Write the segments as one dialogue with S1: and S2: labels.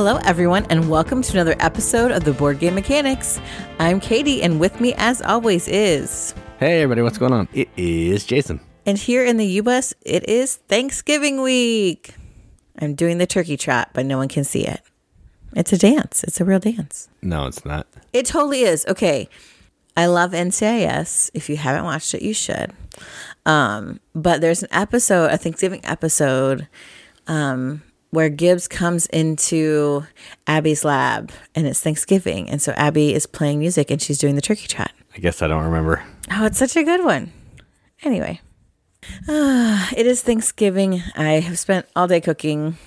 S1: Hello, everyone, and welcome to another episode of the Board Game Mechanics. I'm Katie, and with me, as always, is.
S2: Hey, everybody, what's going on? It is Jason.
S1: And here in the US, it is Thanksgiving week. I'm doing the turkey trot, but no one can see it. It's a dance, it's a real dance.
S2: No, it's not.
S1: It totally is. Okay. I love NCIS. If you haven't watched it, you should. Um, but there's an episode, a Thanksgiving episode, um, where Gibbs comes into Abby's lab and it's Thanksgiving. And so Abby is playing music and she's doing the turkey trot.
S2: I guess I don't remember.
S1: Oh, it's such a good one. Anyway, uh, it is Thanksgiving. I have spent all day cooking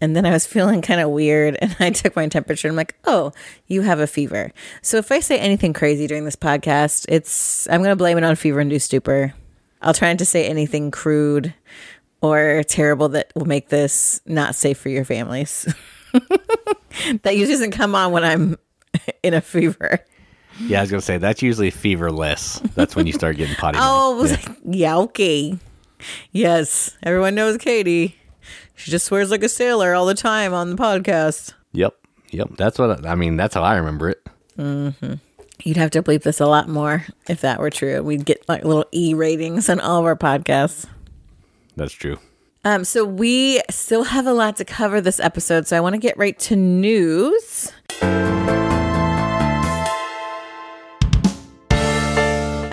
S1: and then I was feeling kind of weird and I took my temperature and I'm like, oh, you have a fever. So if I say anything crazy during this podcast, it's, I'm going to blame it on fever induced stupor. I'll try not to say anything crude or terrible that will make this not safe for your families. that usually doesn't come on when I'm in a fever.
S2: Yeah, I was gonna say that's usually feverless. That's when you start getting potty.
S1: oh, yeah. yeah, okay. Yes, everyone knows Katie. She just swears like a sailor all the time on the podcast.
S2: Yep, yep. That's what I, I mean. That's how I remember it.
S1: Mm-hmm. You'd have to bleep this a lot more if that were true. We'd get like little E ratings on all of our podcasts.
S2: That's true.
S1: Um, so we still have a lot to cover this episode, so I want to get right to news.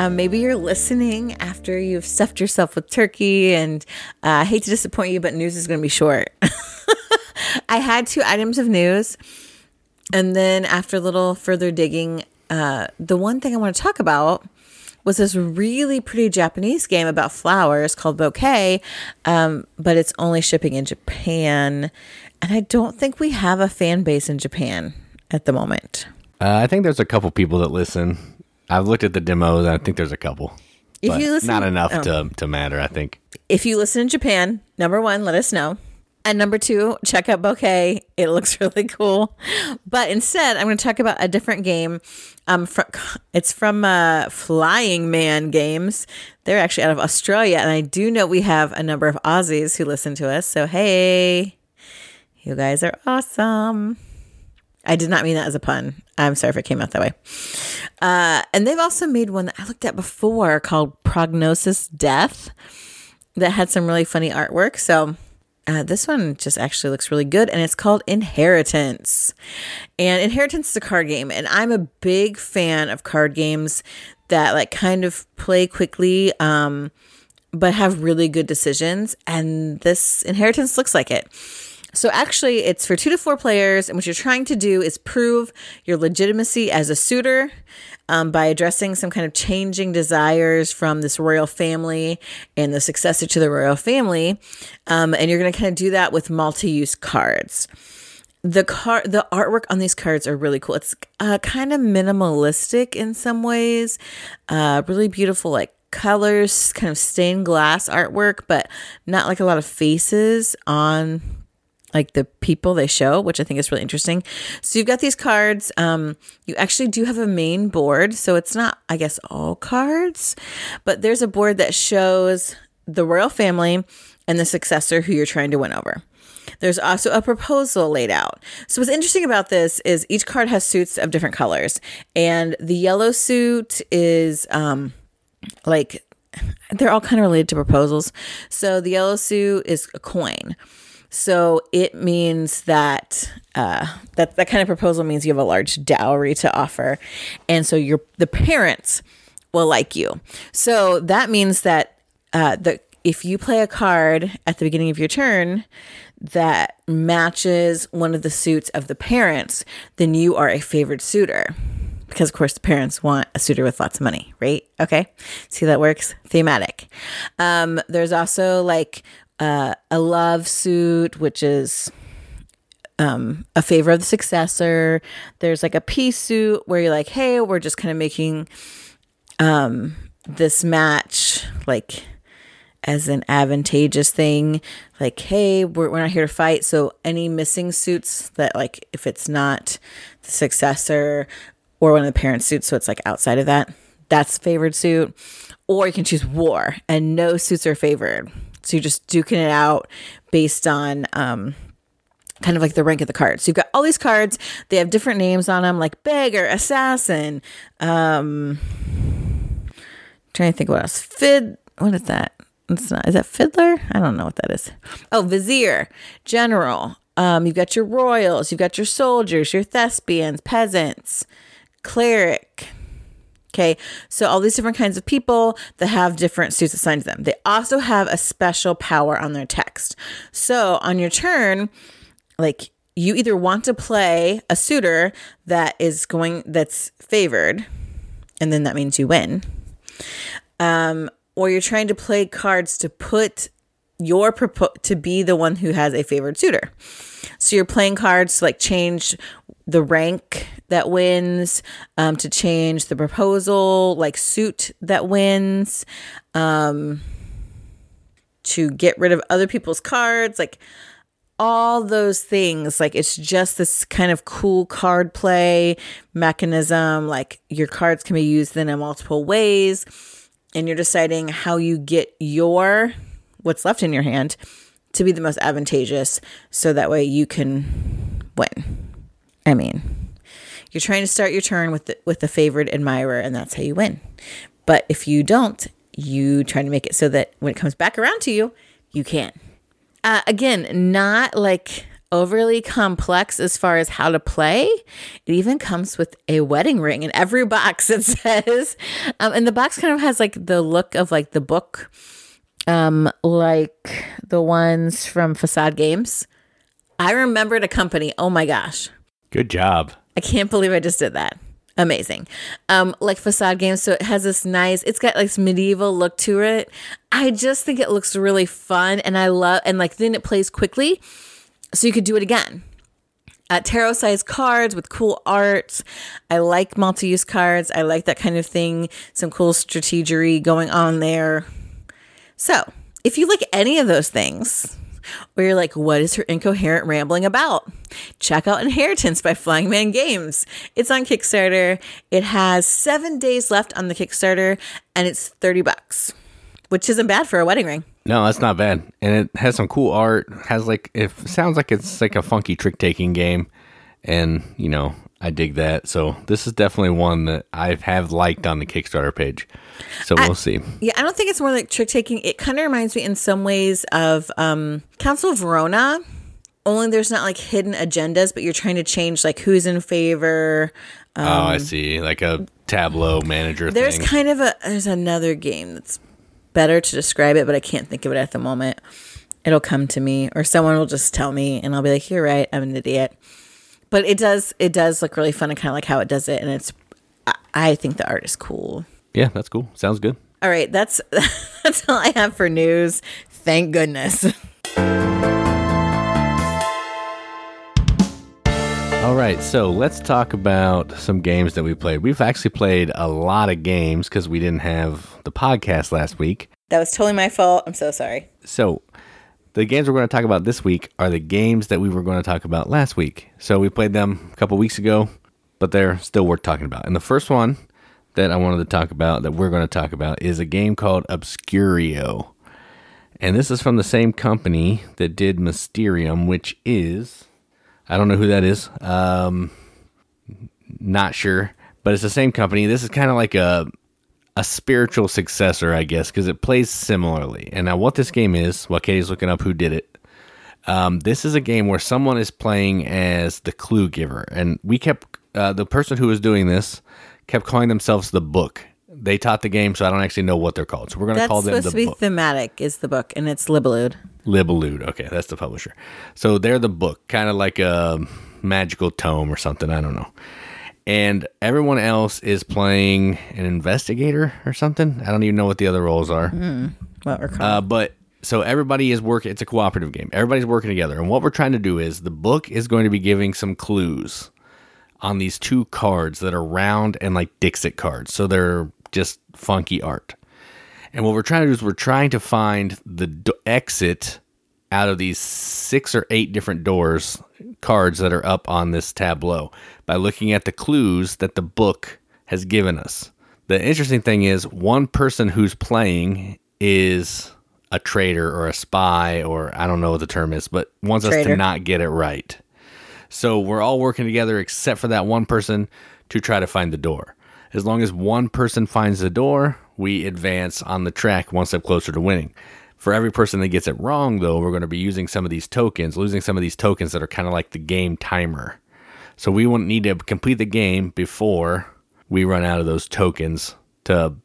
S1: Um, maybe you're listening after you've stuffed yourself with turkey, and uh, I hate to disappoint you, but news is going to be short. I had two items of news, and then after a little further digging, uh, the one thing I want to talk about was this really pretty Japanese game about flowers called Bouquet, um, but it's only shipping in Japan. And I don't think we have a fan base in Japan at the moment.
S2: Uh, I think there's a couple people that listen. I've looked at the demos. I think there's a couple. If you listen, not enough oh. to to matter. I think.
S1: If you listen in Japan, number one, let us know. And number two, check out Bouquet. It looks really cool. But instead, I'm going to talk about a different game. Um, it's from uh, Flying Man Games. They're actually out of Australia, and I do know we have a number of Aussies who listen to us. So hey, you guys are awesome. I did not mean that as a pun. I'm sorry if it came out that way. Uh, and they've also made one that I looked at before called Prognosis Death that had some really funny artwork. So uh, this one just actually looks really good, and it's called Inheritance. And Inheritance is a card game, and I'm a big fan of card games that like kind of play quickly, um, but have really good decisions. And this Inheritance looks like it. So actually, it's for two to four players, and what you're trying to do is prove your legitimacy as a suitor um, by addressing some kind of changing desires from this royal family and the successor to the royal family. Um, and you're going to kind of do that with multi-use cards. The card, the artwork on these cards are really cool. It's uh, kind of minimalistic in some ways, uh, really beautiful, like colors, kind of stained glass artwork, but not like a lot of faces on like the people they show, which I think is really interesting. So you've got these cards. Um, you actually do have a main board, so it's not, I guess, all cards, but there's a board that shows the royal family and the successor who you're trying to win over. There's also a proposal laid out. So what's interesting about this is each card has suits of different colors, and the yellow suit is um, like they're all kind of related to proposals. So the yellow suit is a coin. So it means that uh, that that kind of proposal means you have a large dowry to offer, and so your the parents will like you. So that means that uh, the if you play a card at the beginning of your turn that matches one of the suits of the parents, then you are a favored suitor. Because, of course, the parents want a suitor with lots of money, right? Okay. See that works? Thematic. Um, there's also like uh, a love suit, which is um, a favor of the successor. There's like a peace suit where you're like, hey, we're just kind of making um, this match like as an advantageous thing. Like, hey, we're, we're not here to fight. So any missing suits that like if it's not the successor or one of the parent suits, so it's like outside of that, that's favored suit. Or you can choose war and no suits are favored. So you're just duking it out based on um, kind of like the rank of the cards. So you've got all these cards. They have different names on them, like beggar, assassin. Um, trying to think what else. Fid. What is that? It's not. Is that fiddler? I don't know what that is. Oh, vizier, general. Um, you've got your royals. You've got your soldiers, your thespians, peasants, cleric. Okay, so all these different kinds of people that have different suits assigned to them. They also have a special power on their text. So on your turn, like you either want to play a suitor that is going that's favored, and then that means you win. Um, or you're trying to play cards to put your propo- to be the one who has a favored suitor. So you're playing cards to like change the rank that wins, um, to change the proposal, like suit that wins, um, to get rid of other people's cards, like all those things. Like it's just this kind of cool card play mechanism. Like your cards can be used then in multiple ways, and you're deciding how you get your what's left in your hand to be the most advantageous, so that way you can win. I mean, you're trying to start your turn with the, with the favored admirer, and that's how you win. But if you don't, you try to make it so that when it comes back around to you, you can. Uh, again, not like overly complex as far as how to play. It even comes with a wedding ring in every box, it says. Um, and the box kind of has like the look of like the book, um, like the ones from Facade Games. I remembered a company. Oh my gosh.
S2: Good job.
S1: I can't believe I just did that. Amazing. Um, like facade games. So it has this nice, it's got like this medieval look to it. I just think it looks really fun and I love, and like then it plays quickly. So you could do it again. Uh, tarot size cards with cool art. I like multi use cards. I like that kind of thing. Some cool strategery going on there. So if you like any of those things, where you're like, what is her incoherent rambling about? Check out Inheritance by Flying Man Games. It's on Kickstarter. It has seven days left on the Kickstarter and it's 30 bucks, which isn't bad for a wedding ring.
S2: No, that's not bad. And it has some cool art. Has like it sounds like it's like a funky trick taking game. And, you know, I dig that. So this is definitely one that I have liked on the Kickstarter page. So we'll see.
S1: Yeah, I don't think it's more like trick taking. It kind of reminds me in some ways of um, Council of Verona. Only there's not like hidden agendas, but you're trying to change like who's in favor.
S2: Um, oh, I see. Like a tableau manager.
S1: There's
S2: thing.
S1: kind of a there's another game that's better to describe it, but I can't think of it at the moment. It'll come to me, or someone will just tell me, and I'll be like, "You're right. I'm an idiot." But it does it does look really fun and kind of like how it does it, and it's I think the art is cool.
S2: Yeah, that's cool. Sounds good.
S1: All right, that's that's all I have for news. Thank goodness.
S2: All right, so let's talk about some games that we played. We've actually played a lot of games because we didn't have the podcast last week.
S1: That was totally my fault. I'm so sorry.
S2: So, the games we're going to talk about this week are the games that we were going to talk about last week. So we played them a couple weeks ago, but they're still worth talking about. And the first one that I wanted to talk about, that we're going to talk about, is a game called Obscurio. And this is from the same company that did Mysterium, which is, I don't know who that is. Um, not sure, but it's the same company. This is kind of like a a spiritual successor, I guess, because it plays similarly. And now, what this game is, while Katie's looking up who did it, um, this is a game where someone is playing as the clue giver, and we kept uh, the person who was doing this kept calling themselves the book. They taught the game, so I don't actually know what they're called. So we're going to call them
S1: the
S2: supposed to be
S1: book. thematic is the book, and it's Libellud.
S2: Libellud, okay, that's the publisher. So they're the book, kind of like a magical tome or something. I don't know and everyone else is playing an investigator or something. I don't even know what the other roles are. Mm, what we're called. Uh, but so everybody is working. It's a cooperative game. Everybody's working together, and what we're trying to do is the book is going to be giving some clues on these two cards that are round and like Dixit cards. So they're just funky art. And what we're trying to do is we're trying to find the do- exit out of these six or eight different doors cards that are up on this tableau by looking at the clues that the book has given us. The interesting thing is, one person who's playing is a traitor or a spy or I don't know what the term is, but wants us to not get it right. So we're all working together except for that one person to try to find the door. As long as one person finds the door, we advance on the track one step closer to winning. For every person that gets it wrong, though, we're going to be using some of these tokens, losing some of these tokens that are kind of like the game timer. So we won't need to complete the game before we run out of those tokens to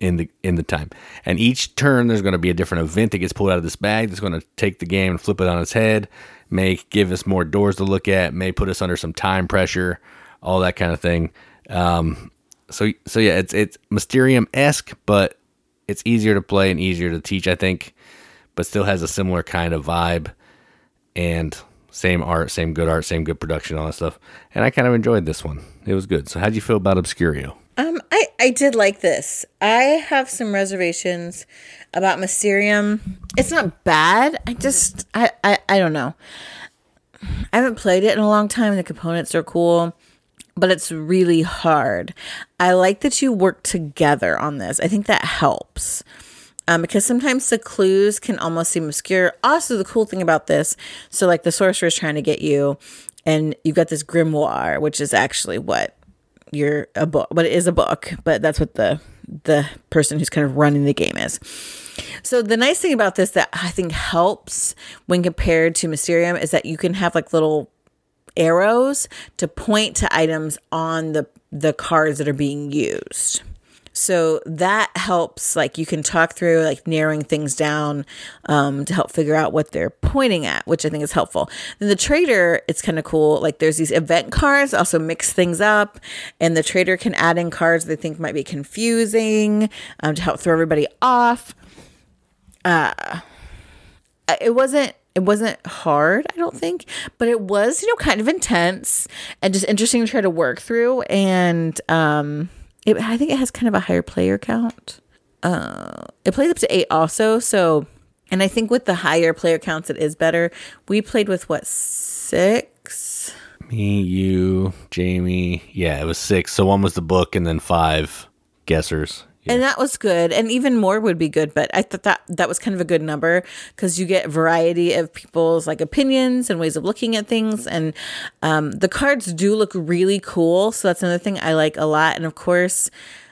S2: in the in the time. And each turn there's going to be a different event that gets pulled out of this bag that's going to take the game and flip it on its head, may give us more doors to look at, may put us under some time pressure, all that kind of thing. Um, so so yeah, it's it's Mysterium esque, but it's easier to play and easier to teach, I think, but still has a similar kind of vibe and same art, same good art, same good production, all that stuff. And I kind of enjoyed this one. It was good. So how'd you feel about Obscurio?
S1: Um, I, I did like this. I have some reservations about Mysterium. It's not bad. I just I, I, I don't know. I haven't played it in a long time. The components are cool, but it's really hard. I like that you work together on this. I think that helps. Um, because sometimes the clues can almost seem obscure. Also, the cool thing about this, so like the sorcerer is trying to get you, and you've got this grimoire, which is actually what you're a book, but it is a book, but that's what the the person who's kind of running the game is. So the nice thing about this that I think helps when compared to Mysterium is that you can have like little arrows to point to items on the the cards that are being used. So that helps, like you can talk through like narrowing things down um, to help figure out what they're pointing at, which I think is helpful. Then the traitor, it's kind of cool. Like there's these event cards, also mix things up, and the traitor can add in cards they think might be confusing um, to help throw everybody off. Uh, it wasn't it wasn't hard i don't think but it was you know kind of intense and just interesting to try to work through and um it, i think it has kind of a higher player count uh it plays up to eight also so and i think with the higher player counts it is better we played with what six
S2: Me, you, Jamie. Yeah, it was six. So one was the book and then five guessers.
S1: And that was good. And even more would be good but i thought that that was kind of a good number because you get variety of people's like opinions and ways of looking at things. And um, the cards do look really cool so that's another thing i like a lot. And of course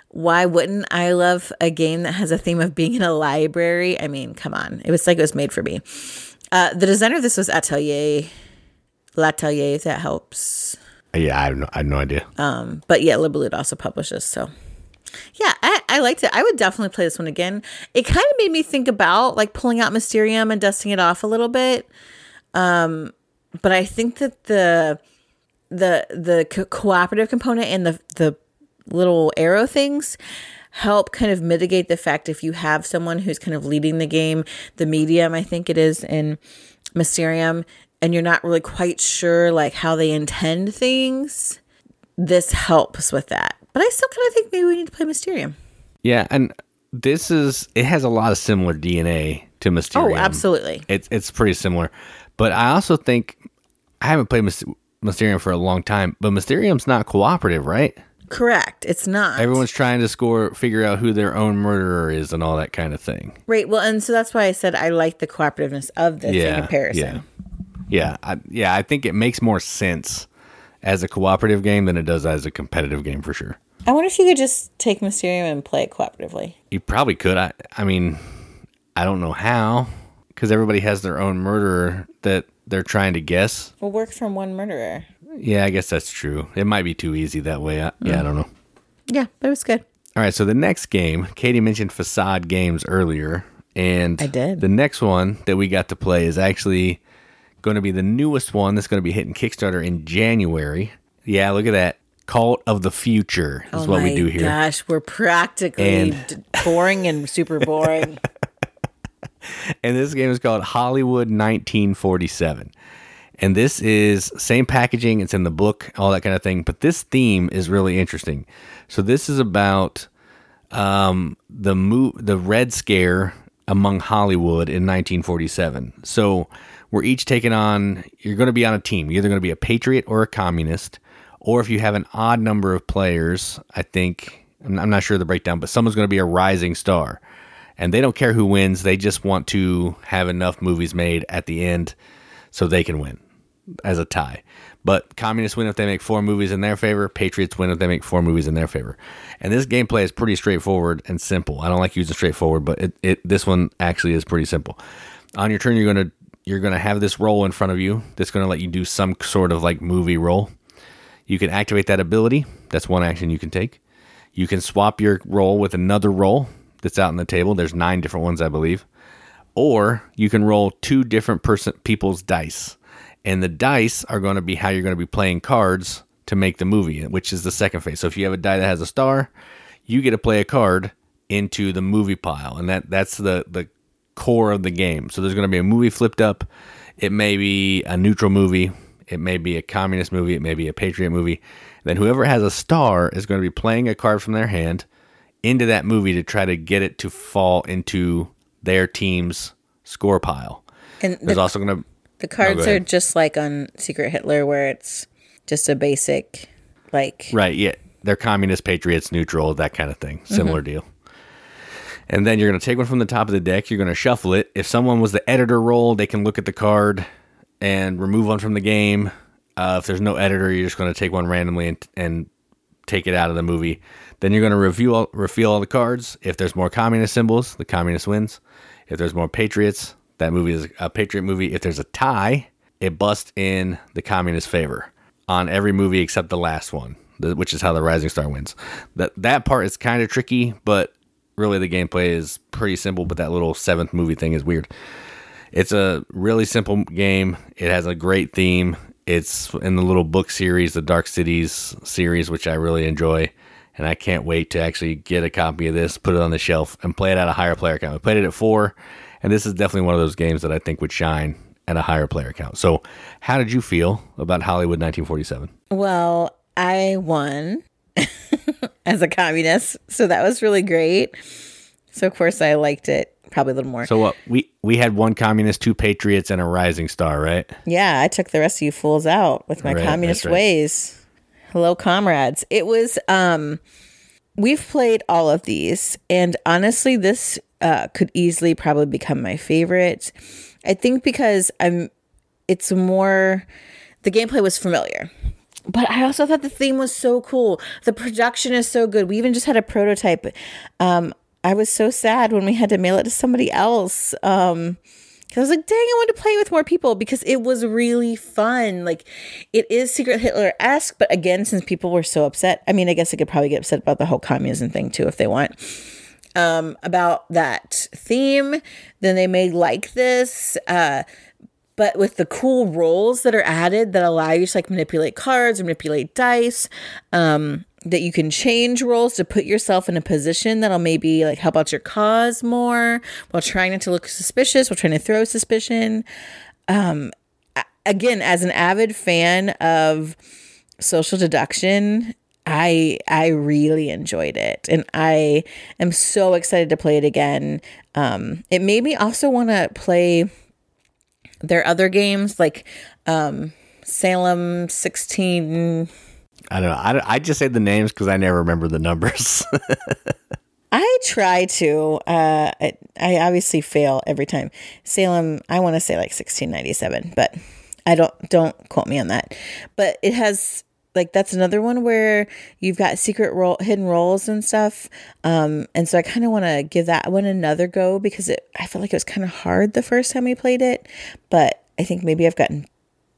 S1: why wouldn't i love a game that has a theme of being in a library? I mean come on. It was like it was made for me. Uh, the designer of this was atelier l'atelier if that helps.
S2: Yeah, I have no, I have no idea.
S1: um, but yeah, Libellud also publishes. So yeah, I, I liked it. I would definitely play this one again. It kind of made me think about like pulling out Mysterium and dusting it off a little bit. Um, but I think that the the the co- cooperative component and the the little arrow things help kind of mitigate the fact if you have someone who's kind of leading the game, the medium I think it is in Mysterium, and you're not really quite sure like how they intend things this helps with that. But I still kind of think maybe we need to play Mysterium.
S2: Yeah, and this is it has a lot of similar DNA to Mysterium.
S1: Oh, absolutely.
S2: It's it's pretty similar, but I also think I haven't played Mysterium for a long time. But Mysterium's not cooperative, right?
S1: Correct. It's not.
S2: Everyone's trying to score, figure out who their own murderer is, and all that kind of thing.
S1: right. Well, and so that's why I said I like the cooperativeness of this
S2: Yeah,
S1: in comparison.
S2: yeah, yeah, I, yeah. I think it makes more sense as a cooperative game than it does as a competitive game for sure.
S1: I wonder if you could just take Mysterium and play it cooperatively.
S2: You probably could. I, I mean, I don't know how, because everybody has their own murderer that they're trying to guess.
S1: We'll work from one murderer.
S2: Yeah, I guess that's true. It might be too easy that way. I, Yeah, I don't know.
S1: Yeah, but it was good.
S2: All right, so the next game, Katie mentioned Facade Games earlier, and
S1: I did.
S2: The next one that we got to play is actually going to be the newest one that's going to be hitting Kickstarter in January. Yeah, look at that. Cult of the Future is
S1: oh
S2: what we do here.
S1: Gosh, we're practically
S2: And-
S1: d- boring and super boring.
S2: and this game is called Hollywood 1947. And this is same packaging, it's in the book, all that kind of thing. But this theme is really interesting. So this is about um, the mo- the Red Scare among Hollywood in 1947. So we're each taking on. You're going to be on a team. You're either going to be a patriot or a communist, or if you have an odd number of players, I think I'm not sure the breakdown, but someone's going to be a rising star. and they don't care who wins. They just want to have enough movies made at the end so they can win as a tie. But communists win if they make four movies in their favor. Patriots win if they make four movies in their favor. And this gameplay is pretty straightforward and simple. I don't like using straightforward, but it, it this one actually is pretty simple. On your turn, you're gonna you're gonna have this role in front of you that's gonna let you do some sort of like movie role. You can activate that ability. That's one action you can take. You can swap your role with another role that's out on the table. There's nine different ones, I believe. Or you can roll two different person people's dice and the dice are going to be how you're going to be playing cards to make the movie, which is the second phase. So if you have a die that has a star, you get to play a card into the movie pile, and that that's the the core of the game. So there's going to be a movie flipped up. It may be a neutral movie. It may be a communist movie. It may be a patriot movie. Then whoever has a star is going to be playing a card from their hand into that movie to try to get it to fall into their team's score pile.
S1: And
S2: There's
S1: the,
S2: also going to
S1: the oh, cards are just like on Secret Hitler, where it's just a basic, like
S2: Right, yeah. They're communist, patriots, neutral, that kind of thing. Similar mm-hmm. deal. And then you're going to take one from the top of the deck. You're going to shuffle it. If someone was the editor role, they can look at the card and remove one from the game. Uh, if there's no editor, you're just going to take one randomly and, and take it out of the movie. Then you're going to review all, reveal all the cards. If there's more communist symbols, the communist wins. If there's more patriots, that movie is a patriot movie. If there's a tie, it busts in the communist favor on every movie except the last one, which is how the Rising Star wins. That that part is kind of tricky, but really the gameplay is pretty simple. But that little seventh movie thing is weird. It's a really simple game. It has a great theme. It's in the little book series, the Dark Cities series, which I really enjoy. And I can't wait to actually get a copy of this, put it on the shelf, and play it at a higher player count. I played it at four, and this is definitely one of those games that I think would shine at a higher player count. So, how did you feel about Hollywood 1947?
S1: Well, I won as a communist, so that was really great. So of course I liked it probably a little more.
S2: So, what we we had one communist, two patriots, and a rising star, right?
S1: yeah, I took the rest of you fools out with my
S2: Right,
S1: communist
S2: right.
S1: ways. Hello, comrades. It was um we've played all of these and honestly this uh could easily probably become my favorite. I think because I'm it's more the gameplay was familiar. But I also thought the theme was so cool. The production is so good. We even just had a prototype. Um, I was so sad when we had to mail it to somebody else. Um, I was like, dang, I want to play with more people because it was really fun. Like, it is Secret Hitler esque, but again, since people were so upset, I mean, I guess I could probably get upset about the whole communism thing too if they want um, about that theme. Then they made like this, uh, but with the cool roles that are added that allow you to like manipulate cards, or manipulate dice, um, that you can change roles to put yourself in a position that'll maybe like help out your cause more while trying not to look suspicious, while trying to throw suspicion. Um, again, as an avid fan of social deduction i i really enjoyed it and i am so excited to play it again um it made me also want to play their other games like um salem 16
S2: I don't know. I, I just say the names because I never remember the numbers.
S1: I try to. Uh, I, I obviously fail every time. Salem, I want to say like 1697, but I don't. Don't quote me on that. But it has like that's another one where you've got secret role, hidden roles and stuff. Um, and so I kind of want to give that one another go because it. I felt like it was kind of hard the first time we played it, but I think maybe I've gotten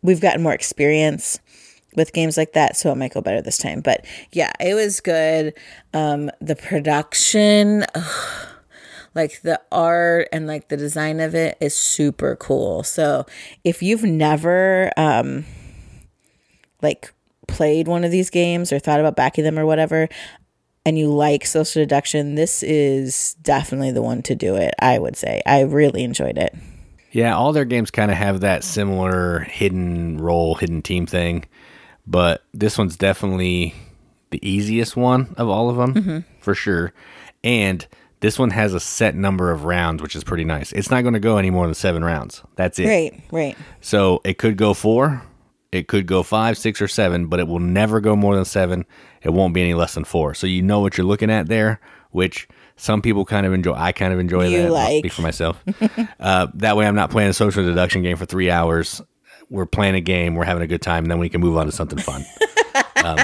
S1: we've gotten more experience with games like that, so it might go better this time. But yeah, it was good. Um, the production, ugh, like the art and like the design of it is super cool. So if you've never um, like played one of these games or thought about backing them or whatever, and you like social deduction, this is definitely the one to do it. I would say I really enjoyed it.
S2: yeah, all their games kind of have that similar hidden role, hidden team thing, but this one's definitely the easiest one of all of them mm-hmm. for sure. And this one has a set number of rounds, which is pretty nice. It's not going to go any more than seven rounds. That's it.
S1: Right, right.
S2: So it could go four, it could go five, six, or seven, but it will never go more than seven. It won't be any less than four. So you know what you're looking at there, which Some people kind of enjoy. I kind of enjoy
S1: You
S2: that. I'll
S1: like.
S2: speak for myself. uh, that way, I'm not playing a social deduction game for three hours. We're playing a game. We're having a good time, and then we can move on to something fun. um,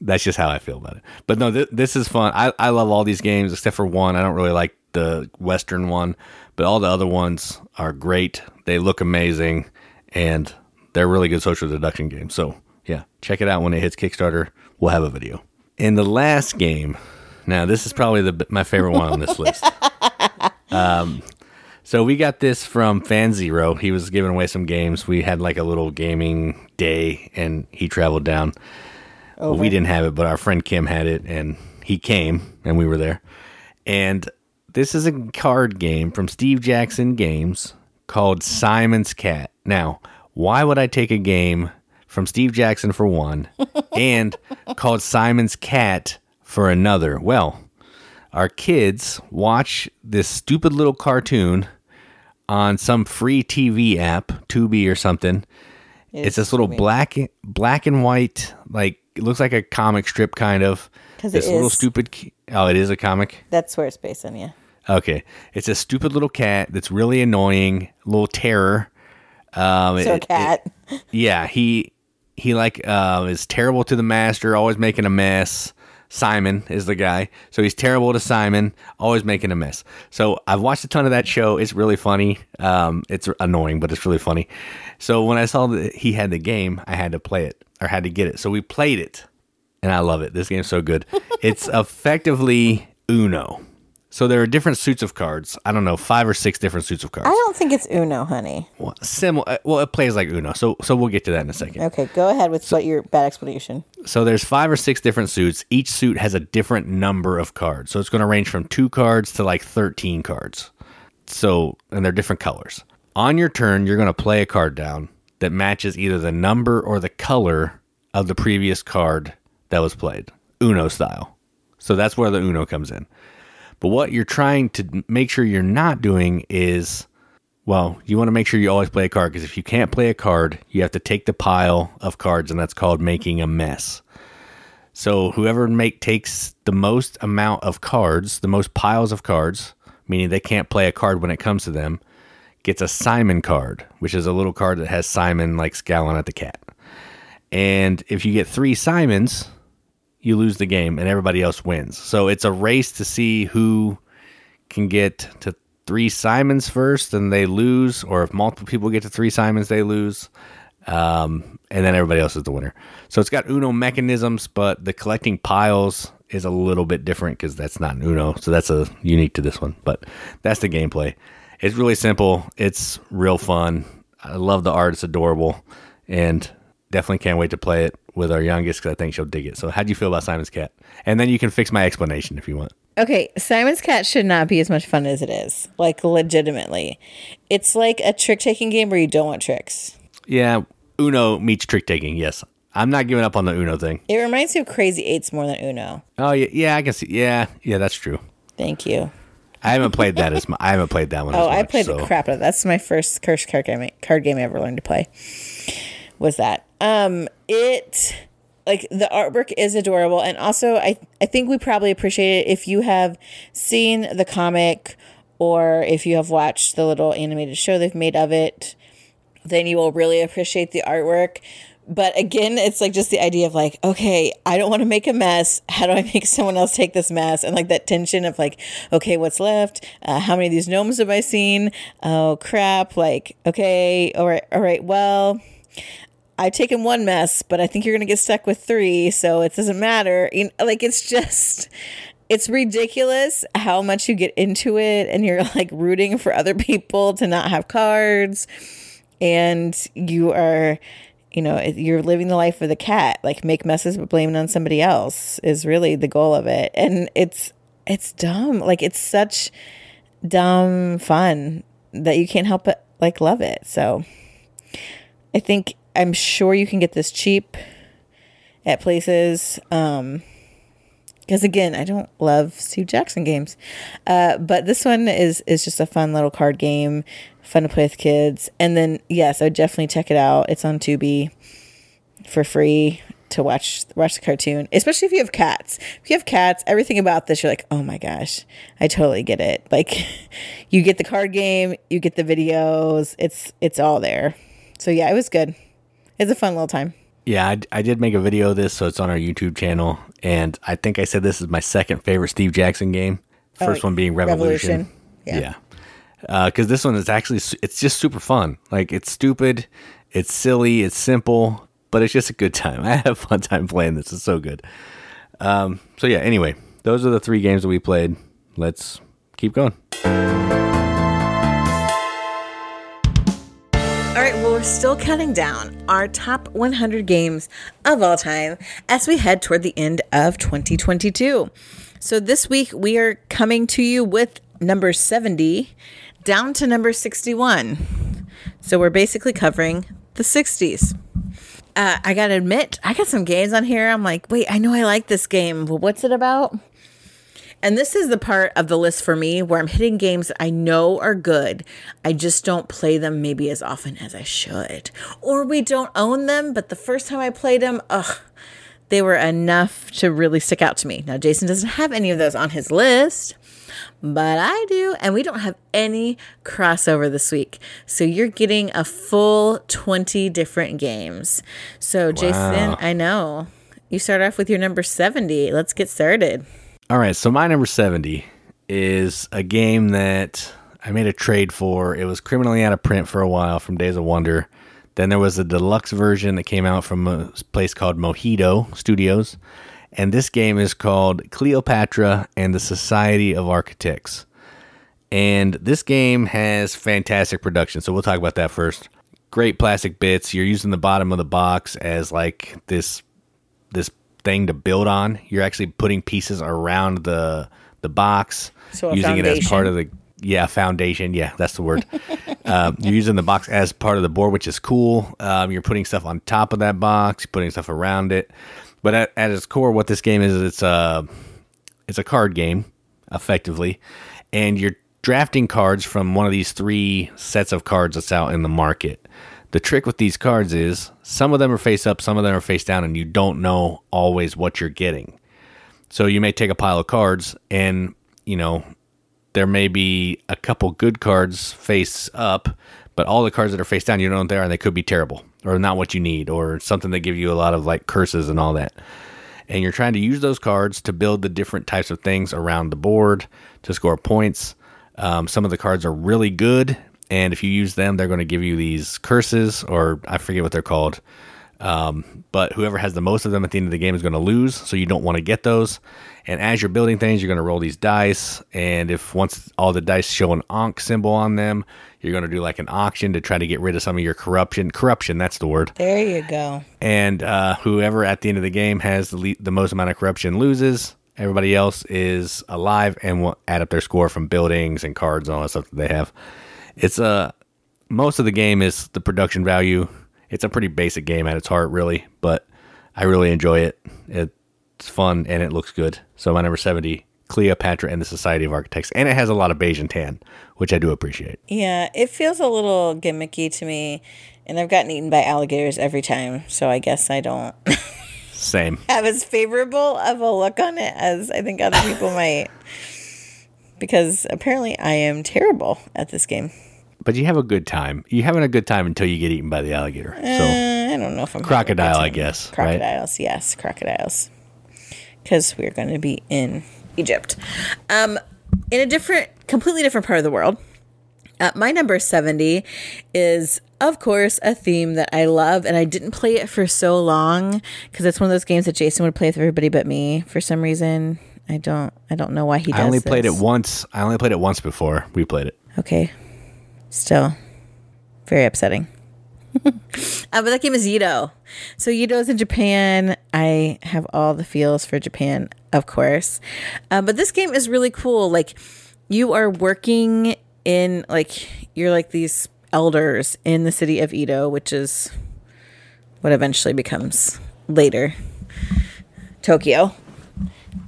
S2: that's just how I feel about it. But no, th- this is fun. I, I love all these games except for one. I don't really like the Western one, but all the other ones are great. They look amazing, and they're really good social deduction games. So yeah, check it out when it hits Kickstarter. We'll have a video. In the last game, now this is probably the my favorite one on this list. Um, so we got this from Fan Zero. He was giving away some games. We had like a little gaming day, and he traveled down. Well, we didn't have it, but our friend Kim had it, and he came, and we were there. And this is a card game from Steve Jackson Games called Simon's Cat. Now, why would I take a game from Steve Jackson for one and called Simon's Cat for another? Well, our kids watch this stupid little cartoon on some free TV app, Tubi or something. It's, this little black black and white, like it looks like a comic strip kind of.
S1: 'Cause it
S2: this little stupid. Oh, it is a comic.
S1: That's where it's based on, yeah.
S2: Okay, it's a stupid little cat that's really annoying, little terror. Um,
S1: So
S2: it-
S1: a cat.
S2: yeah, he he like uh, is terrible to the master, always making a mess. Simon is the guy, so he's terrible to Simon, always making a mess. So I've watched a ton of that show. It's really funny. Um, it's annoying, but it's really funny. So when I saw that he had the game, I had to play it or had to get it. So we played it, and I love it. This game's so good. it's effectively Uno. So there are different suits of cards. I don't know, five or six different suits of cards.
S1: I don't think it's Uno, honey.
S2: Well, similar. Uh, well, it plays like Uno. So so we'll get to that in a second.
S1: Okay, go ahead with what your bad explanation.
S2: So there's five or six different suits. Each suit has a different number of cards. So it's going to range from two cards to like 13 cards. So, and they're different colors. On your turn, you're going to play a card down that matches either the number or the color of the previous card that was played, Uno style. So that's where the Uno comes in. But what you're trying to make sure you're not doing is well, you want to make sure you always play a card because if you can't play a card, you have to take the pile of cards, and that's called making a mess. So whoever make takes the most amount of cards, the most piles of cards, meaning they can't play a card when it comes to them, gets a Simon card, which is a little card that has Simon like scowling at the cat. And if you get three Simons, you lose the game, and everybody else wins. So it's a race to see who can get to three Simons first and they lose, or if multiple people get to three Simons, they lose. Um, and then everybody else is the winner. So it's got Uno mechanisms, but the collecting piles is a little bit different because that's not an Uno. So that's a unique to this one. But that's the gameplay. It's really simple. It's real fun. I love the art. It's adorable, and definitely can't wait to play it with our youngest because I think she'll dig it. So how do you feel about Simon's Cat? And then you can fix my explanation if you want.
S1: Okay, Simon's Cat should not be as much fun as it is. Like, legitimately. It's like a trick taking game where you don't want tricks.
S2: Yeah, Uno meets trick taking. Yes, I'm not giving up on the Uno thing.
S1: It reminds me of Crazy Eights more than Uno.
S2: Oh yeah, yeah, I can see. Yeah, yeah, that's true.
S1: Thank you.
S2: I haven't played that as mu- I haven't played that one.
S1: Oh,
S2: as
S1: I played
S2: so.
S1: the crap out of that. That's my first curse card game card game I ever learned to play. Was that. Um it like the artwork is adorable and also I I think we probably appreciate it if you have seen the comic or if you have watched the little animated show they've made of it, then you will really appreciate the artwork. But again, it's like just the idea of like, okay, I don't want to make a mess. How do I make someone else take this mess? And like that tension of like, okay, what's left? Uh, how many of these gnomes have I seen? Oh crap! Like, okay, all right, all right. Well, I've taken one mess, but I think you're gonna get stuck with three, so it doesn't matter. You know, like it's just it's ridiculous how much you get into it and you're like rooting for other people to not have cards and you are you know you're living the life of the cat. Like make messes but blame it on somebody else is really the goal of it. And it's it's dumb. Like it's such dumb fun that you can't help but like love it. So i think i'm sure you can get this cheap at places um because again i don't love steve jackson games uh, but this one is is just a fun little card game fun to play with kids and then yes i would definitely check it out it's on tubi for free to watch watch the cartoon, especially if you have cats. If you have cats, everything about this you're like, "Oh my gosh, I totally get it." Like you get the card game, you get the videos, it's it's all there. So yeah, it was good. It's a fun little time.
S2: Yeah, I, I did make a video of this, so it's on our YouTube channel, and I think I said this is my second favorite Steve Jackson game. First
S1: Oh,
S2: one being Revolution.
S1: Revolution. Yeah.
S2: Yeah, because this one is actually, it's just super fun. Like it's stupid, it's silly, it's simple, but it's just a good time. I have a fun time playing this. It's so good. Um, so yeah. Anyway, those are the three games that we played. Let's keep going.
S1: Still counting down our top 100 games of all time as we head toward the end of 2022. So this week we are coming to you with number 70 down to number 61. So we're basically covering the 60s. Uh, I gotta admit, I got some games on here. I'm like, wait, I know I like this game. Well, what's it about? And this is the part of the list for me where I'm hitting games I know are good. I just don't play them maybe as often as I should. Or we don't own them, but the first time I played them, ugh, they were enough to really stick out to me. Now, Jason doesn't have any of those on his list, but I do. And we don't have any crossover this week. So you're getting a full 20 different games. So, Jason,
S2: Wow.
S1: I know. You start off with your number 70. Let's get started.
S2: All right, so my number 70 is a game that I made a trade for. It was criminally out of print for a while from Days of Wonder. Then there was a deluxe version that came out from a place called Mojito Studios. And this game is called Cleopatra and the Society of Architects. And this game has fantastic production. So we'll talk about that first. Great plastic bits. You're using the bottom of the box as like this this thing to build on. You're actually putting pieces around the the box,
S1: So
S2: using it as part of the yeah foundation. Yeah, that's the word. um, you're using the box as part of the board, which is cool. Um, you're putting stuff on top of that box, putting stuff around it. But at, at its core, what this game is, is it's a it's a card game, effectively, and you're drafting cards from one of these three sets of cards that's out in the market. The trick with these cards is some of them are face up, some of them are face down, and you don't know always what you're getting. So you may take a pile of cards, and you know there may be a couple good cards face up, but all the cards that are face down, you don't know are, and they could be terrible or not what you need, or something that give you a lot of like curses and all that and you're trying to use those cards to build the different types of things around the board to score points. Um, some of the cards are really good, and if you use them, they're going to give you these curses, or I forget what they're called. Um, but whoever has the most of them at the end of the game is going to lose, so you don't want to get those. And as you're building things, you're going to roll these dice, and if once all the dice show an Ankh symbol on them, you're going to do like an auction to try to get rid of some of your corruption. Corruption, that's the word
S1: There you go.
S2: and uh, whoever at the end of the game has the, le- the most amount of corruption loses. Everybody else is alive and will add up their score from buildings and cards and all that stuff that they have. It's a most of the game is the production value. It's a pretty basic game at its heart, really, but I really enjoy it. It's fun and it looks good. So my number seventy, Cleopatra and the Society of Architects, and it has a lot of beige and tan, which I do appreciate.
S1: Yeah, it feels a little gimmicky to me, and I've gotten eaten by alligators every time, so I guess I don't
S2: Same.
S1: have as favorable of a look on it as I think other people might. Because apparently I am terrible at this game.
S2: But you have a good time. You're having a good time until you get eaten by the alligator. So
S1: Uh, I don't know if I'm having a good
S2: Crocodile, I guess, right?
S1: Crocodiles, yes, crocodiles. Because we're going to be in Egypt, um, in a different, completely different part of the world. Uh, my number 70 is, of course, a theme that I love, and I didn't play it for so long because it's one of those games that Jason would play with everybody but me for some reason. I don't, I don't know why he does.
S2: I only played it once. I only played it once before we played it.
S1: Okay, still very upsetting. uh, but that game is Yedo. So Yedo's in Japan. I have all the feels for Japan, of course. Uh, but this game is really cool. Like you are working in like you're like these elders in the city of Edo, which is what eventually becomes later Tokyo.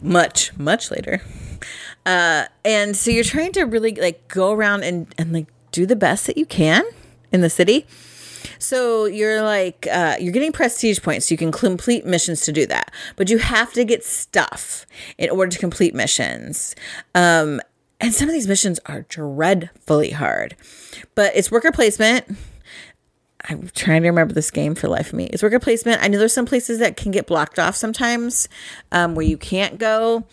S1: Much, much later. Uh, and so you're trying to really like go around and, and like do the best that you can in the city. So you're like uh, you're getting prestige points. So you can complete missions to do that, but you have to get stuff in order to complete missions. Um, and some of these missions are dreadfully hard, but it's worker placement. I'm trying to remember this game for life of me. It's worker placement. I know there's some places that can get blocked off sometimes um, where you can't go,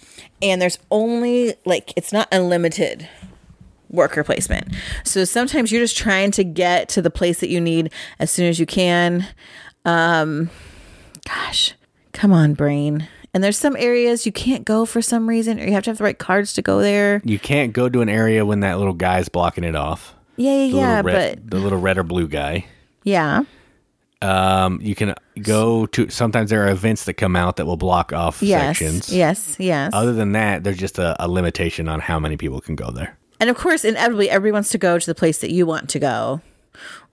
S1: and there's only like it's not unlimited worker placement. So sometimes you're just trying to get to the place that you need as soon as you can. Um, gosh, come on, brain. And there's some areas you can't go for some reason, or you have to have the right cards to go there.
S2: You can't go to an area when that little guy's blocking it off.
S1: Yeah, yeah, yeah.
S2: red,
S1: But
S2: the little red or blue guy.
S1: Yeah,
S2: Um, you can go to. Sometimes there are events that come out that will block off
S1: yes,
S2: sections.
S1: yes, yes.
S2: Other than that, there's just a, a limitation on how many people can go there.
S1: And of course, inevitably, everybody wants to go to the place that you want to go,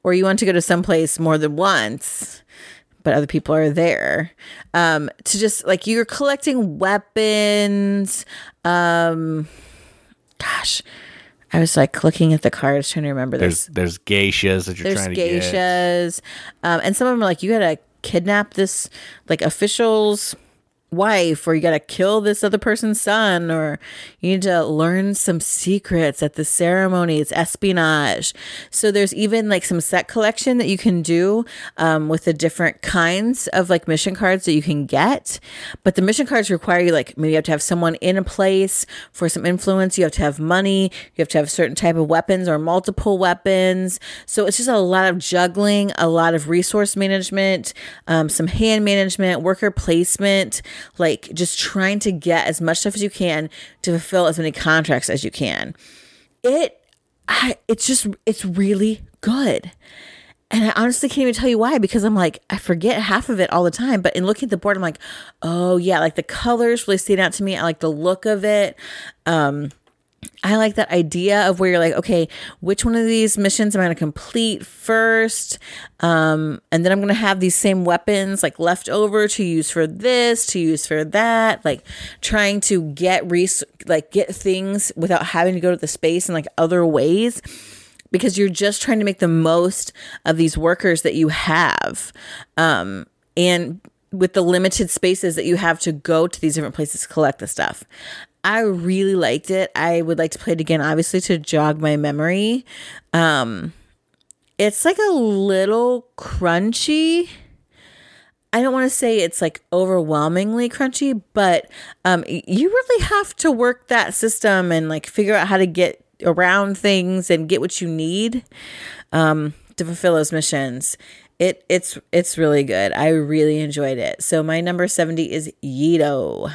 S1: or you want to go to some place more than once, but other people are there. Um, to just like you're collecting weapons. Um, gosh, I was like looking at the cards, trying to remember
S2: There's
S1: this.
S2: there's geishas that you're
S1: There's
S2: trying to get.
S1: geishas, um, and some of them are like you gotta kidnap this like official's wife or you gotta kill this other person's son or you need to learn some secrets at the ceremony. It's espionage. So there's even like some set collection that you can do um, with the different kinds of like mission cards that you can get. But the mission cards require you like maybe you have to have someone in a place for some influence. You have to have money. You have to have certain type of weapons or multiple weapons. So it's just a lot of juggling a lot of resource management um, some hand management worker placement like just trying to get as much stuff as you can to fulfill as many contracts as you can it I, it's just it's really good and I honestly can't even tell you why because I'm like, I forget half of it all the time. But in looking at the board, I'm like, oh, yeah, like the colors really stand out to me. I like the look of it. Um, I like that idea of where you're like, okay, which one of these missions am I going to complete first? Um, and then I'm going to have these same weapons like left over to use for this, to use for that, like trying to get res- like get things without having to go to the space in like other ways because you're just trying to make the most of these workers that you have. Um, and with the limited spaces that you have to go to these different places to collect the stuff. I really liked it. I would like to play it again, obviously, to jog my memory. Um, it's like a little crunchy. I don't want to say it's like overwhelmingly crunchy, but um, you really have to work that system and like figure out how to get around things and get what you need um, to fulfill those missions. It it's it's really good. I really enjoyed it. So my number seventy is Yedo.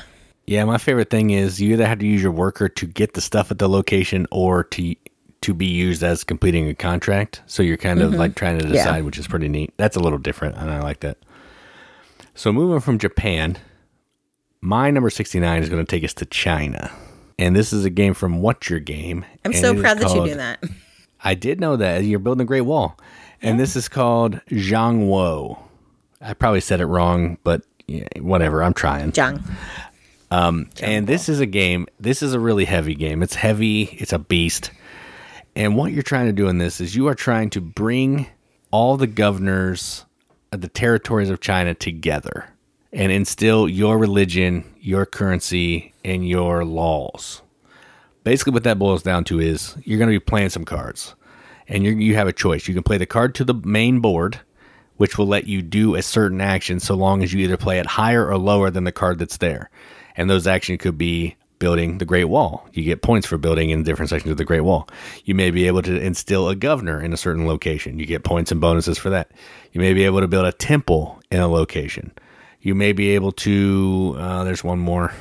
S2: Yeah, my favorite thing is you either have to use your worker to get the stuff at the location or to to be used as completing a contract. So you're kind of like trying to
S1: Mm-hmm. Yeah.
S2: decide, which is pretty neat. That's a little different, and I like that. So moving from Japan, my number 69 is going to take us to China. And this is a game from What's Your Game.
S1: I'm so proud that you
S2: called-
S1: do that.
S2: I did know that. You're building a Great Wall. And this is called Zhang Zhanguo. I probably said it wrong, but yeah, whatever. I'm trying.
S1: Um, Jung.
S2: And this is a game. This is a really heavy game. It's heavy. It's a beast. And what you're trying to do in this is you are trying to bring all the governors of the territories of China together and instill your religion, your currency, and your laws. Basically, what that boils down to is you're going to be playing some cards, and you have a choice. You can play the card to the main board, which will let you do a certain action so long as you either play it higher or lower than the card that's there. And those actions could be building the Great Wall. You get points for building in different sections of the Great Wall. You may be able to instill a governor in a certain location. You get points and bonuses for that. You may be able to build a temple in a location. You may be able to, uh, there's one more,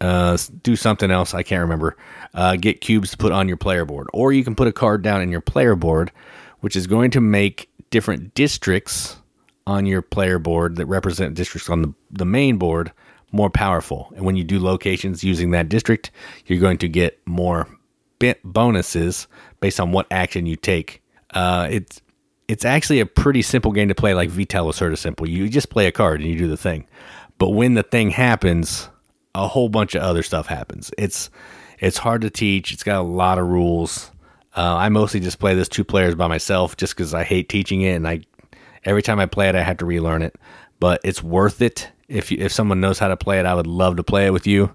S2: uh, do something else. I can't remember. Uh, get cubes to put on your player board. Or you can put a card down in your player board, which is going to make different districts on your player board that represent districts on the, the main board more powerful. And when you do locations using that district, you're going to get more bonuses based on what action you take. Uh, it's it's actually a pretty simple game to play. Like Vital was sort of simple. You just play a card and you do the thing. But when the thing happens, a whole bunch of other stuff happens. It's it's hard to teach. It's got a lot of rules. Uh, I mostly just play this two players by myself just because I hate teaching it and I Every time I play it, I have to relearn it, but it's worth it. If you, if someone knows how to play it, I would love to play it with you.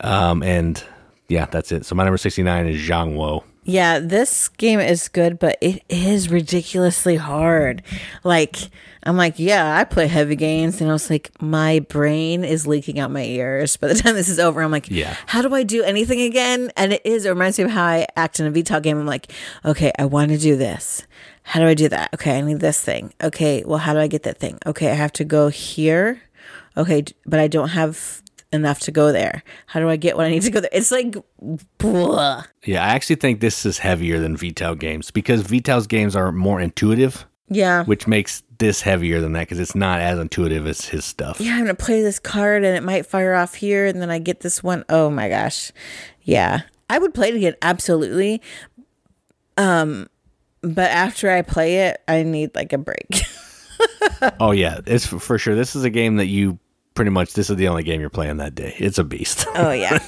S2: Um, and yeah, that's it. So my number 69 is Zhanguo.
S1: Yeah, this game is good, but it is ridiculously hard. Like, I'm like, yeah, I play heavy games, and I was like, my brain is leaking out my ears. By the time this is over, I'm like,
S2: Yeah.
S1: how do I do anything again? And it is, it reminds me of how I act in a Vital game. I'm like, okay, I want to do this. How do I do that? Okay, I need this thing. Okay, well, how do I get that thing? Okay, I have to go here. Okay, but I don't have enough to go there. How do I get what I need to go there? It's like, blah.
S2: Yeah, I actually think this is heavier than Vital games because Vital's games are more intuitive,
S1: Yeah.
S2: which makes this heavier than that because it's not as intuitive as his stuff.
S1: yeah, I'm gonna play this card and it might fire off here, and then I get this one. Oh my gosh, yeah, I would play it again, absolutely. Um, but after I play it, I need like a break.
S2: Oh yeah, it's for, for sure. This is a game that you pretty much. This is the only game you're playing that day. It's a beast.
S1: oh yeah.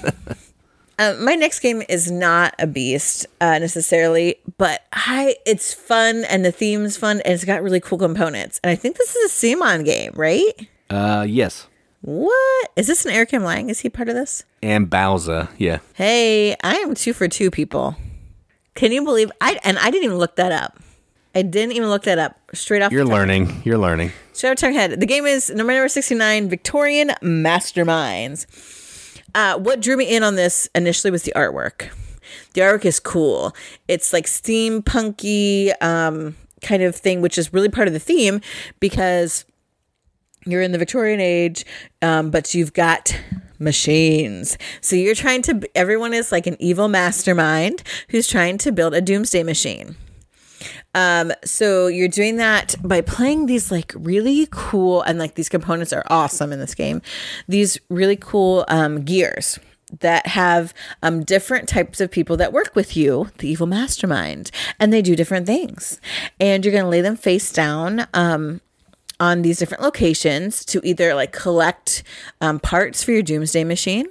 S1: Um, my next game is not a beast uh, necessarily, but I it's fun and the theme's fun and it's got really cool components. And I think this is a CMON game, right?
S2: Uh, yes.
S1: What is this? An Eric M. Lang? Is he part of this?
S2: And Bauza, yeah.
S1: Hey, I am two for two people. Can you believe I and I didn't even look that up. I didn't even look that up. Straight off
S2: You're learning. You're learning.
S1: straight off the top of head. The game is number number sixty nine, Victorian Masterminds. Uh, what drew me in on this initially was the artwork. The artwork is cool. It's like steampunky um, kind of thing, which is really part of the theme because you're in the Victorian age, um, but you've got machines. So you're trying to, everyone is like an evil mastermind who's trying to build a doomsday machine. Um, so you're doing that by playing these like really cool, and like these components are awesome in this game. These really cool um, gears that have um, different types of people that work with you, the evil mastermind, and they do different things. And you're going to lay them face down. Um, on these different locations to either like collect um, parts for your doomsday machine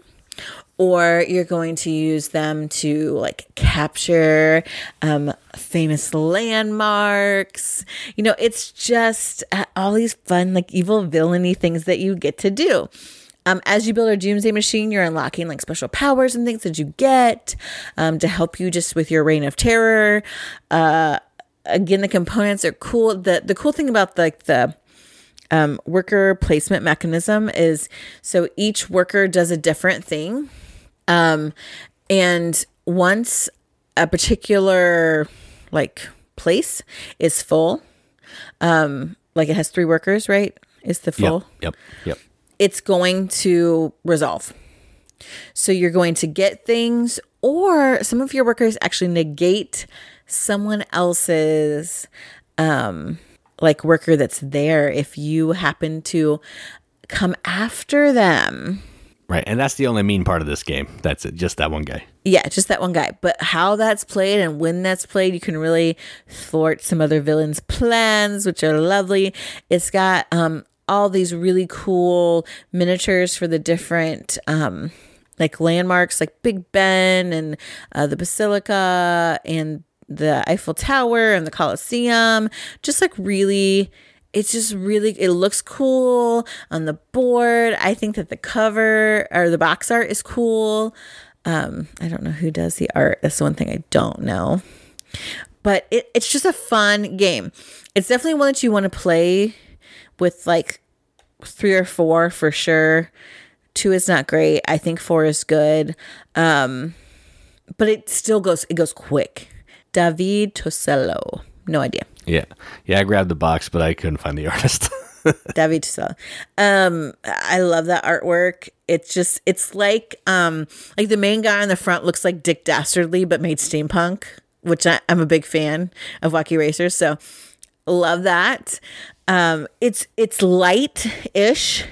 S1: or you're going to use them to like capture um, famous landmarks. You know, it's just uh, all these fun, like evil villainy things that you get to do. Um, as you build a doomsday machine, you're unlocking like special powers and things that you get um, to help you just with your reign of terror. Uh, again, the components are cool. the The cool thing about like the um, worker placement mechanism is so each worker does a different thing. Um, and once a particular like place is full, um, like it has three workers, right? Is the full?
S2: Yep. Yep. Yep.
S1: It's going to resolve. So you're going to get things, or some of your workers actually negate someone else's um like worker that's there if you happen to come after them.
S2: Right. And that's the only mean part of this game. That's it. Just that one guy.
S1: Yeah, just that one guy. But how that's played and when that's played, you can really thwart some other villains' plans, which are lovely. It's got um all these really cool miniatures for the different um like landmarks like Big Ben and uh, the Basilica and the Eiffel Tower and the Colosseum. Just like really it's just really it looks cool on the board. I think that the cover or the box art is cool. Um, I don't know who does the art. That's the one thing I don't know. But it, it's just a fun game. It's definitely one that you want to play with like three or four for sure. Two is not great. I think four is good. Um, but it still goes it goes quick. David Tosello. No idea.
S2: Yeah. Yeah. I grabbed the box, but I couldn't find the artist.
S1: David Tosello. Um, I love that artwork. It's just it's like um like the main guy on the front looks like Dick Dastardly but made steampunk, which I, I'm a big fan of Wacky Racers. So love that. Um, it's it's light-ish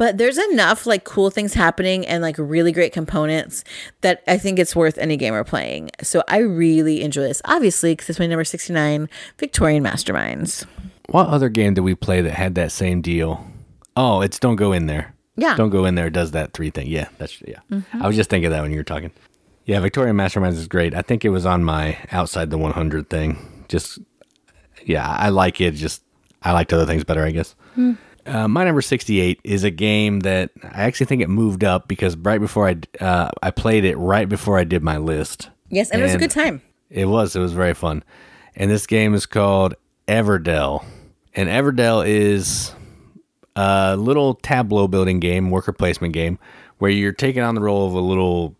S1: but there's enough like cool things happening and like really great components that I think it's worth any gamer playing. So I really enjoy this, obviously, because it's my number 69 Victorian Masterminds.
S2: what other game did we play that had that same deal? Oh, it's Don't Go In There.
S1: Yeah.
S2: Don't Go In There does that three thing. Yeah. That's, yeah. I was just thinking of that when you were talking. Yeah. Victorian Masterminds is great. I think it was on my outside the 100 thing. Just, yeah, I like it. Just, I liked other things better, I guess.
S1: Hmm.
S2: Uh, my number 68 is a game that I actually think it moved up because right before I uh, I played it right before I did my list.
S1: Yes, and, it was a good time.
S2: It was. It was very fun. And this game is called Everdell. And Everdell is a little tableau building game, worker placement game, where you're taking on the role of a little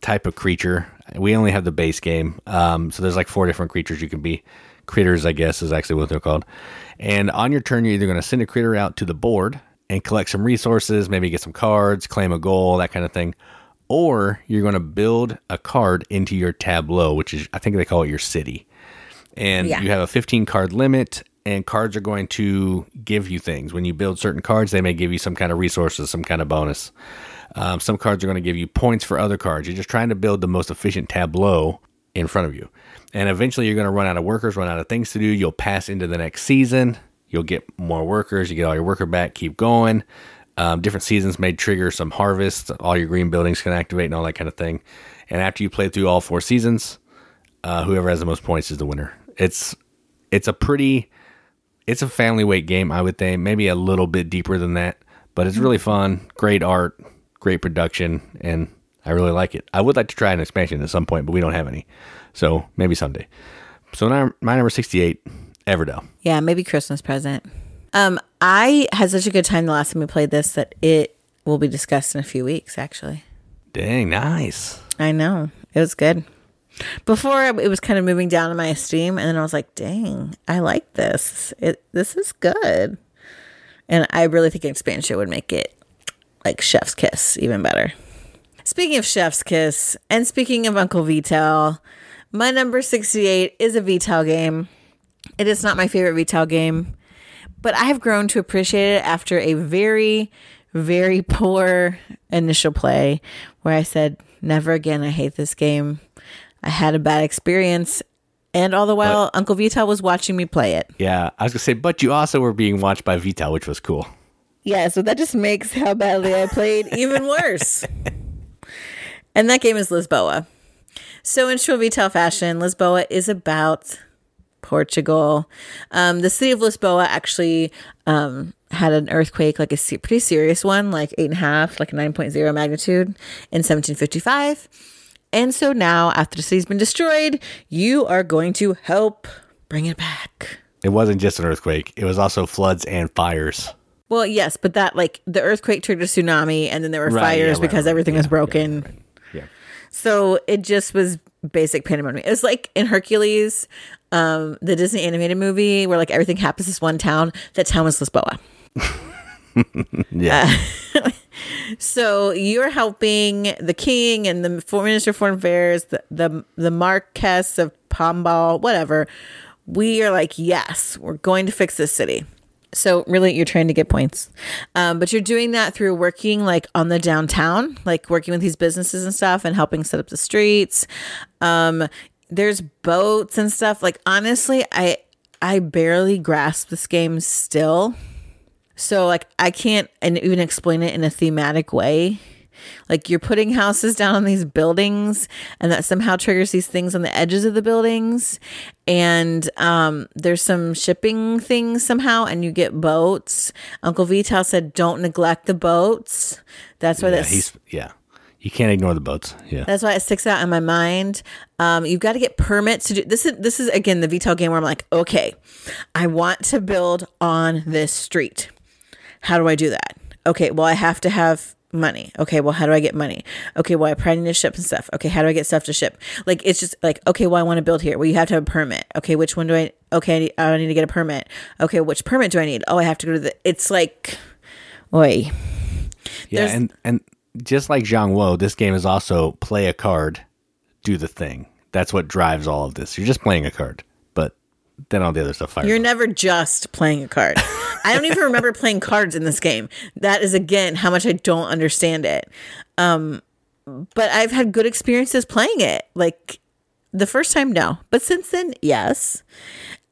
S2: type of creature. We only have the base game. Um, so there's like four different creatures you can be. Critters, I guess, is actually what they're called. And on your turn, you're either going to send a critter out to the board and collect some resources, maybe get some cards, claim a goal, that kind of thing. Or you're going to build a card into your tableau, which is, I think they call it your city. And
S1: Yeah.
S2: you have a 15 card limit, and cards are going to give you things. When you build certain cards, they may give you some kind of resources, some kind of bonus. Um, some cards are going to give you points for other cards. You're just trying to build the most efficient tableau in front of you. And eventually, you're going to run out of workers, run out of things to do. You'll pass into the next season. You'll get more workers. You get all your worker back. Keep going. Um, different seasons may trigger some harvest. All your green buildings can activate and all that kind of thing. And after you play through all four seasons, uh, whoever has the most points is the winner. It's it's a pretty it's a family weight game, I would think. Maybe a little bit deeper than that, but it's really fun. Great art, great production, and I really like it. I would like to try an expansion at some point, but we don't have any, so maybe someday. So my number sixty-eight, Everdell.
S1: Yeah, maybe Christmas present. Um, I had such a good time the last time we played this that it will be discussed in a few weeks. Actually,
S2: Dang, nice.
S1: I know it was good. Before it was kind of moving down in my esteem, and then I was like, "Dang, I like this. It this is good." And I really think expansion would make it like Chef's Kiss even better. Speaking of Chef's Kiss, and speaking of Uncle Vital, my number sixty-eight is a Vital game. It is not my favorite Vital game, but I have grown to appreciate it after a very, very poor initial play where I said, Never again, I hate this game. I had a bad experience. And all the while, Uncle Vital was watching me play it.
S2: Yeah, I was gonna say, but you also were being watched by Vital, which was cool.
S1: Yeah, so that just makes how badly I played even worse. and that game is Lisboa. So, in true Vital fashion, Lisboa is about Portugal. Um, the city of Lisboa actually um, had an earthquake, like a se- pretty serious one, like eight and a half, like a 9.0 magnitude in 1755. And so now, after the city's been destroyed, you are going to help bring it back.
S2: It wasn't just an earthquake; it was also floods and fires.
S1: Well, yes, but that like the earthquake triggered a tsunami, and then there were
S2: Right,
S1: fires
S2: yeah, right,
S1: because
S2: right,
S1: everything was broken. So it just was basic pandemonium. It was like in Hercules, um, the Disney animated movie where like everything happens in this one town. That town was Lisboa.
S2: Yeah.
S1: So you're helping the king and the foreign minister of foreign affairs, the the the Marquess of Pombal, whatever. We are like, yes, we're going to fix this city. So really, you're trying to get points, um, but you're doing that through working like on the downtown, like working with these businesses and stuff, and helping set up the streets. Um, there's boats and stuff. Like honestly, I I barely grasp this game still. So like I can't and even explain it in a thematic way. Like you're putting houses down on these buildings and that somehow triggers these things on the edges of the buildings and um there's some shipping things somehow and you get boats. Uncle Vital said don't neglect the boats. That's why
S2: yeah,
S1: that's
S2: he's yeah. You can't ignore the boats. Yeah.
S1: that's why it sticks out in my mind. Um, you've got to get permits to do this. Is this is again the Vital game where I'm like, okay, I want to build on this street. How do I do that? Okay, well I have to have money. Okay, well how do I get money? Okay, well I probably need to ship and stuff. Okay, how do I get stuff to ship? Like it's just like okay, well I want to build here. Well you have to have a permit. Okay, which one do I? Okay, I need, I need to get a permit. Okay, which permit do I need? Oh, I have to go to the. It's like, oi.
S2: Yeah,
S1: There's-
S2: and and just like Zhanguo, this game is also play a card, do the thing. That's what drives all of this. You're just playing a card, then all the other stuff fires.
S1: You're
S2: off.
S1: never just playing a card. I don't even remember playing cards in this game. That is again how much I don't understand it. Um, but I've had good experiences playing it. Like the first time, no, but since then, yes.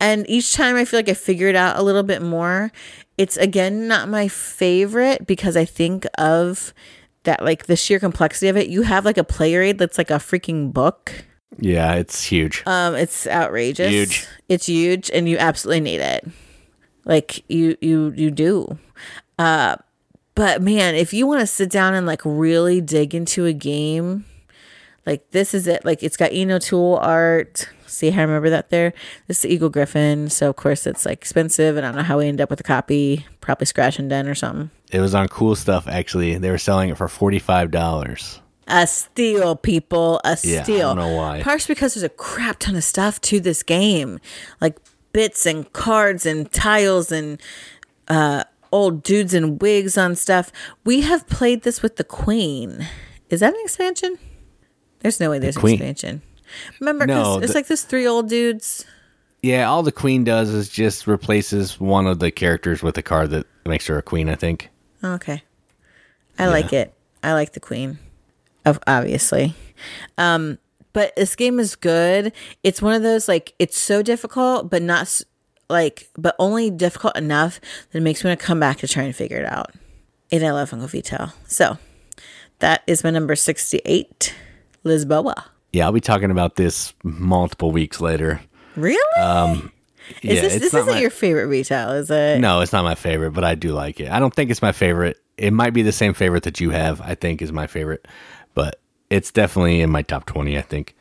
S1: And each time I feel like I figure it out a little bit more. It's again not my favorite because I think of that like the sheer complexity of it. You have like a player aid that's like a freaking book.
S2: Yeah, it's huge.
S1: Um, it's outrageous.
S2: Huge.
S1: It's huge, and you absolutely need it. Like you you you do. Uh but man, if you want to sit down and like really dig into a game, like this is it. Like it's got Ian O'Toole art. See how I remember that there? This is the Eagle-Gryphon. So of course it's like expensive and I don't know how we end up with a copy. Probably scratch and dent or something.
S2: It was on cool stuff actually. They were selling it for forty five dollars.
S1: A steal, people. A
S2: Yeah, I don't know why.
S1: Partially because there's a crap ton of stuff to this game, like bits and cards and tiles and uh, old dudes and wigs on stuff. We have played this with the Queen. Is that an expansion? There's no way there's an
S2: Queen.
S1: expansion. Remember, 'cause
S2: No,
S1: it's
S2: the-
S1: like this three old dudes.
S2: Yeah, all the queen does is just replaces one of the characters with a card that makes her a queen. I think.
S1: Okay. I like it. I like the queen. Of obviously. Um but this game is good. It's one of those like it's so difficult but not like but only difficult enough that it makes me want to come back to try and figure it out. And I love Uncle Vital. So that is my number 68, Lisboa.
S2: Yeah, I'll be talking about this multiple weeks later.
S1: Really?
S2: Yeah,
S1: is this this isn't
S2: my-
S1: your favorite retail, is it?
S2: No, it's not my favorite, but I do like it. I don't think it's my favorite. It might be the same favorite that you have. I think is my favorite, but it's definitely in my top twenty. I think.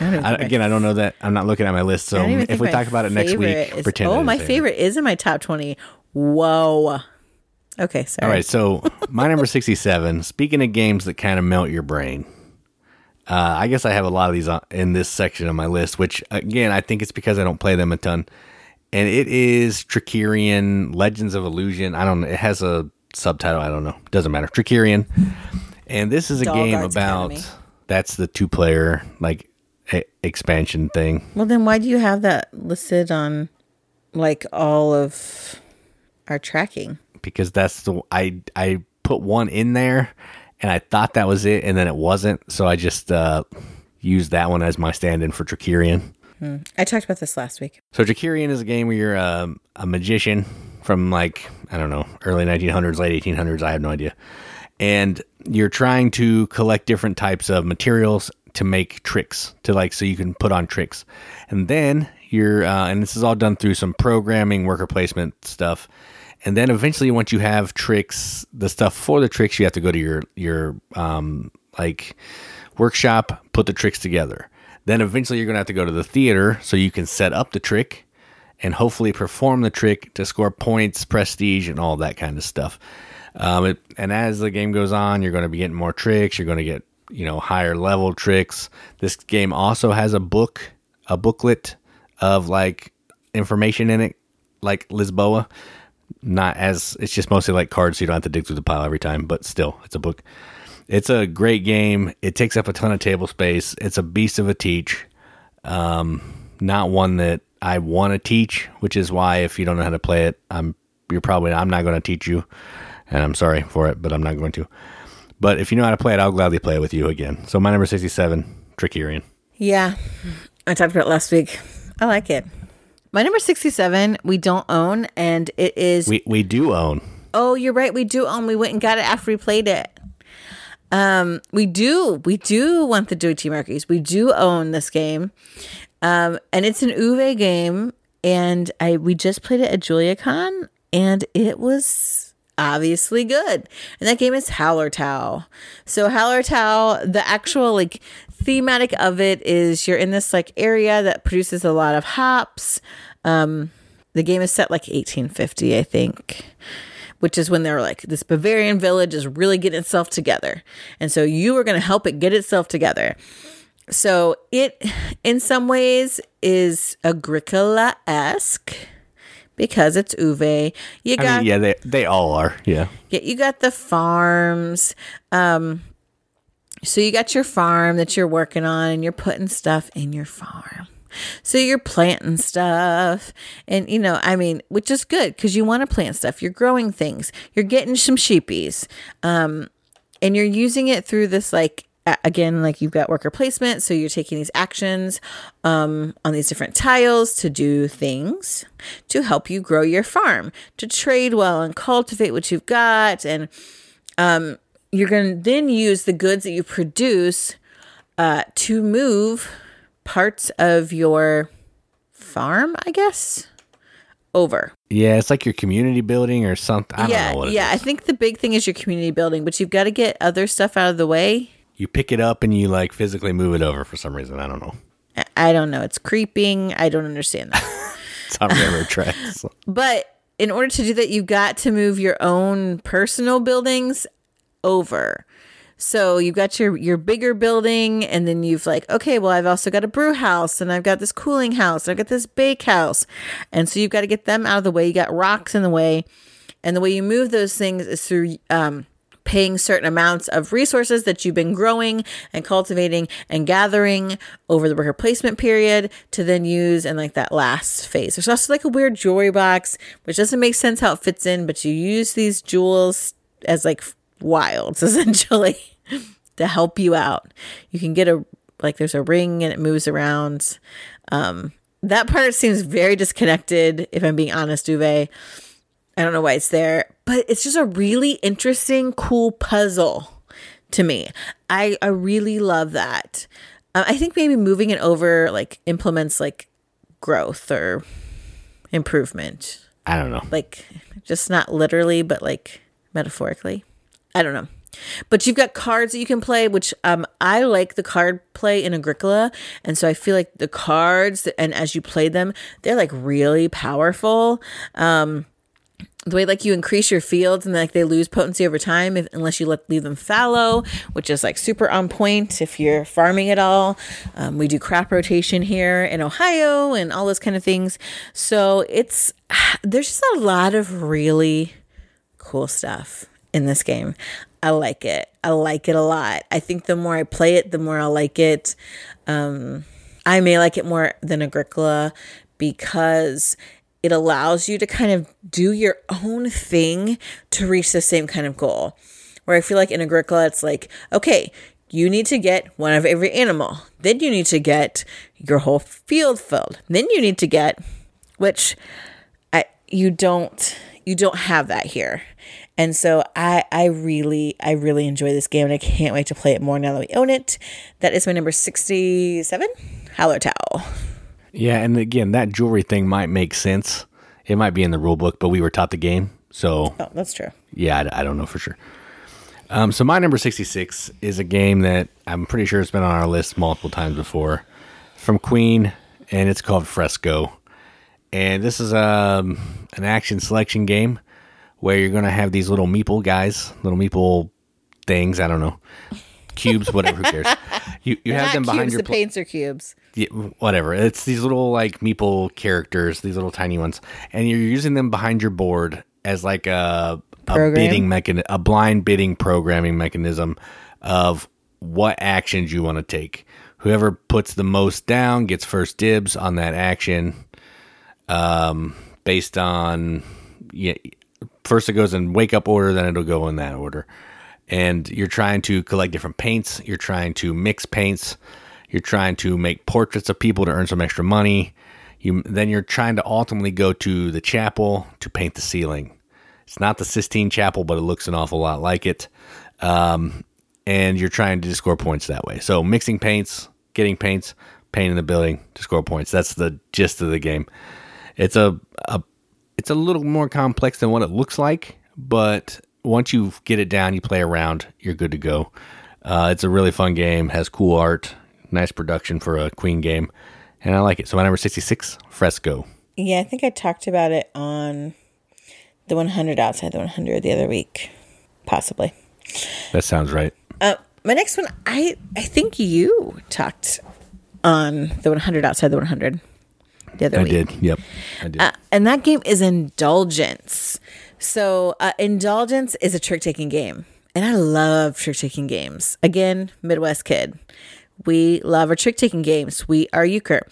S1: I don't
S2: I, again, I don't know that. I'm not looking at my list, so
S1: I
S2: if we talk about it next week,
S1: is-
S2: pretend.
S1: oh, my favorite is in my top twenty. Whoa. Okay, sorry.
S2: All right, so my number 67. Speaking of games that kind of melt your brain, uh, I guess I have a lot of these on, in this section of my list, which again, I think it's because I don't play them a ton. And it is Trickerion Legends of Illusion. I don't know. It has a subtitle. I don't know. Doesn't matter. Trickerion. And this is a
S1: Dog
S2: game
S1: Arts
S2: about
S1: Academy.
S2: that's the two player like e- expansion thing.
S1: Well, then why do you have that listed on like all of our tracking?
S2: because that's the I I put one in there and I thought that was it and then it wasn't so I just uh used that one as my stand-in for Trickerion.
S1: I talked about this last week.
S2: So Trickerion is a game where you're um, a magician from like I don't know early 1900s late 1800s I have no idea and you're trying to collect different types of materials to make tricks to like so you can put on tricks. And then you're uh, and this is all done through some programming worker placement stuff. And then eventually once you have tricks the stuff for the tricks you have to go to your your um like workshop put the tricks together. Then eventually you're going to have to go to the theater so you can set up the trick and hopefully perform the trick to score points, prestige, and all that kind of stuff. Um, it, and as the game goes on, you're going to be getting more tricks. You're going to get you know higher level tricks. This game also has a book, a booklet of like information in it, like Lisboa. Not as it's just mostly like cards, so you don't have to dig through the pile every time. But still, it's a book. It's a great game. It takes up a ton of table space. It's a beast of a teach Um, not one that I want to teach, which is why if you don't know how to play it, I'm you're probably I'm not going to teach you, and I'm sorry for it, but I'm not going to. But if you know how to play it, I'll gladly play it with you again. So my number sixty seven, Trickerion.
S1: Yeah, I talked about it last week. I like it. My number 67, we don't own, and it is.
S2: We we do own.
S1: oh, you're right. We do own. We went and got it after we played it. Um, we do. We do want the Deutsche Markies. We do own this game. Um, and it's an Uwe game. And I we just played it at JuliaCon, and it was obviously good. And that game is Hallertau. So Hallertau, the actual like thematic of it is you're in this like area that produces a lot of hops. Um, the game is set like 1850, I think which is when they were like, this Bavarian village is really getting itself together. And so you are going to help it get itself together. So it, in some ways, is Agricola esque because it's Uwe. You
S2: I
S1: got
S2: mean, yeah, they they all are. Yeah.
S1: yeah, you got the farms. Um, so you got your farm that you're working on, and you're putting stuff in your farm. So you're planting stuff, and you know, I mean, which is good because you want to plant stuff. You're growing things. You're getting some sheepies, um, and you're using it through this like again, like you've got worker placement. So you're taking these actions um, on these different tiles to do things to help you grow your farm, to trade well and cultivate what you've got, and um, you're going to then use the goods that you produce uh, to move parts of your farm, I guess, over.
S2: Yeah, it's like your community building or something. I don't
S1: yeah,
S2: know what it
S1: yeah. I think the big thing is your community building, but you've got to get other stuff out of the way.
S2: You pick it up and you like physically move it over for some reason. I don't know.
S1: I- don't know. It's creeping. I don't understand that.
S2: It's on railroad tracks.
S1: but in order to do that, you've got to move your own personal buildings over. So you've got your your bigger building, and then you've like, okay, well, I've also got a brew house, and I've got this cooling house, and I've got this bake house, and so you've got to get them out of the way. You got rocks in the way, and the way you move those things is through um, paying certain amounts of resources that you've been growing and cultivating and gathering over the worker placement period to then use in like that last phase. There's also like a weird jewelry box, which doesn't make sense how it fits in, but you use these jewels as like wilds essentially to help you out. You can get a like there's a ring and it moves around. Um, that part seems very disconnected, if I'm being honest, Uwe. I don't know why it's there, but it's just a really interesting, cool puzzle to me. I, I really love that. Uh, I think maybe moving it over like implements like growth or improvement,
S2: I don't know.
S1: like just not literally, but like metaphorically. I don't know. But you've got cards that you can play, which um, I like the card play in Agricola, and so I feel like the cards and as you play them, they're like really powerful. Um, the way like you increase your fields and like they lose potency over time if, unless you let leave them fallow, which is like super on point if you're farming at all. Um, we do crop rotation here in Ohio and all those kind of things. So it's there's just a lot of really cool stuff in this game. I like it. I like it a lot. I think the more I play it, the more I like it. Um, I may like it more than Agricola because it allows you to kind of do your own thing to reach the same kind of goal. Where I feel like in Agricola, it's like, okay, you need to get one of every animal. Then you need to get your whole field filled. Then you need to get, which I you don't you don't have that here. And so I I really I really enjoy this game and I can't wait to play it more now that we own it. That is my number 67, Hallertau.
S2: Yeah, and again, that jewelry thing might make sense. It might be in the rule book, but we were taught the game, so
S1: Oh, that's true.
S2: yeah, I, I don't know for sure. Um, so my number sixty-six is a game that I'm pretty sure it's been on our list multiple times before, from Queen, and it's called Fresco. And this is um, an action selection game where you're going to have these little meeple guys, little meeple things. I don't know, cubes, whatever. Who cares? You you have
S1: Not
S2: them behind
S1: cubes,
S2: your
S1: the
S2: pl-
S1: paints are cubes.
S2: Whatever. It's these little like meeple characters, these little tiny ones, and you're using them behind your board as like a a bidding mechanism, a blind bidding programming mechanism of what actions you want to take. Whoever puts the most down gets first dibs on that action. Um, based on yeah, first it goes in wake up order, then it'll go in that order. And you're trying to collect different paints. You're trying to mix paints. You're trying to make portraits of people to earn some extra money. You then you're trying to ultimately go to the chapel to paint the ceiling. It's not the Sistine Chapel, but it looks an awful lot like it. Um, and you're trying to score points that way. So mixing paints, getting paints, painting the building to score points. That's the gist of the game. It's a, a it's a little more complex than what it looks like, but once you get it down, you play around, you're good to go. Uh, it's a really fun game, has cool art, nice production for a Queen game, and I like it. So my number sixty six, Fresco.
S1: Yeah, I think I talked about it on the 100 outside the 100 the other week, possibly.
S2: That sounds right.
S1: Uh, my next one, I I think you talked on the 100 outside the 100 the other
S2: I
S1: week.
S2: did. Yep, I did.
S1: Uh, and that game is Indulgence. So, uh, Indulgence is a trick taking game. And I love trick taking games. Again, Midwest kid. We love our trick taking games. We are euchre.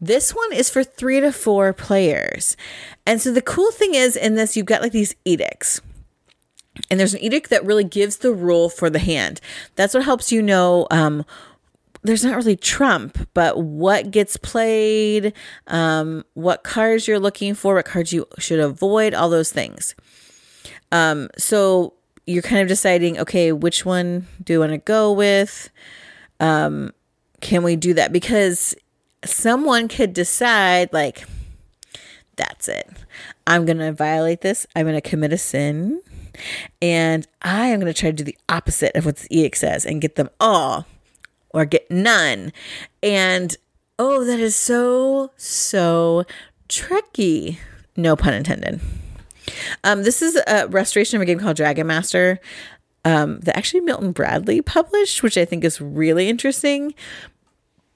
S1: This one is for three to four players. And so the cool thing is in this, you've got like these edicts. And there's an edict that really gives the rule for the hand. That's what helps you know um, there's not really trump, but what gets played, um, what cards you're looking for, what cards you should avoid, all those things. Um, so you're kind of deciding, okay, which one do I want to go with? Um, can we do that? Because someone could decide, like, that's it. I'm going to violate this. I'm going to commit a sin. And I am going to try to do the opposite of what the edict says and get them all or get none. And oh, that is so, so tricky. No pun intended. Um, this is a restoration of a game called Dragon Master um, that actually Milton Bradley published, which I think is really interesting.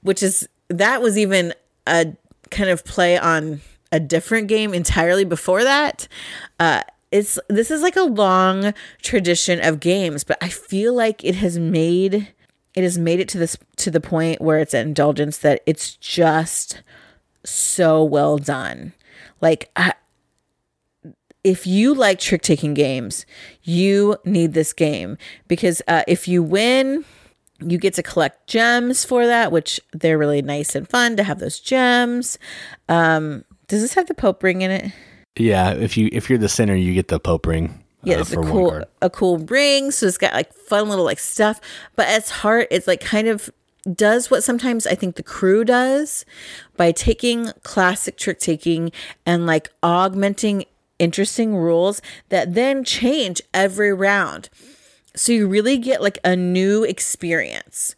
S1: Which is that was even a kind of play on a different game entirely before that. Uh, it's this is like a long tradition of games, but I feel like it has made it has made it to this to the point where it's an indulgence that it's just so well done. Like if you like trick taking games, you need this game because uh, if you win, you get to collect gems for that, which they're really nice and fun to have those gems. Um, does this have the Pope ring in it?
S2: Yeah, if you if you're the center, you get the Pope ring.
S1: Yeah, uh, it's a cool a cool ring. So it's got like fun little like stuff, but its heart it's like kind of does what sometimes I think the crew does by taking classic trick taking and like augmenting interesting rules that then change every round. So you really get like a new experience.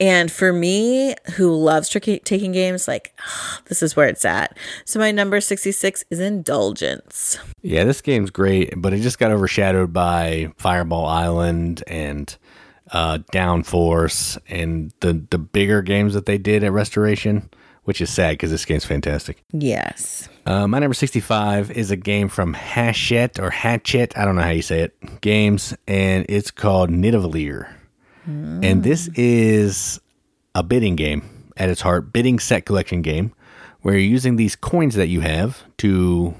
S1: And for me, who loves trick taking games, like this is where it's at. So my number 66 is Indulgence.
S2: Yeah, this game's great, but it just got overshadowed by Fireball Island and uh, Downforce and the the bigger games that they did at Restoration, which is sad because this game's fantastic.
S1: Yes.
S2: Uh, my number 65 is a game from Hachette or Hatchet, I don't know how you say it, games, and it's called Nidavellir. Mm. And this is a bidding game at its heart, bidding set collection game, where you're using these coins that you have to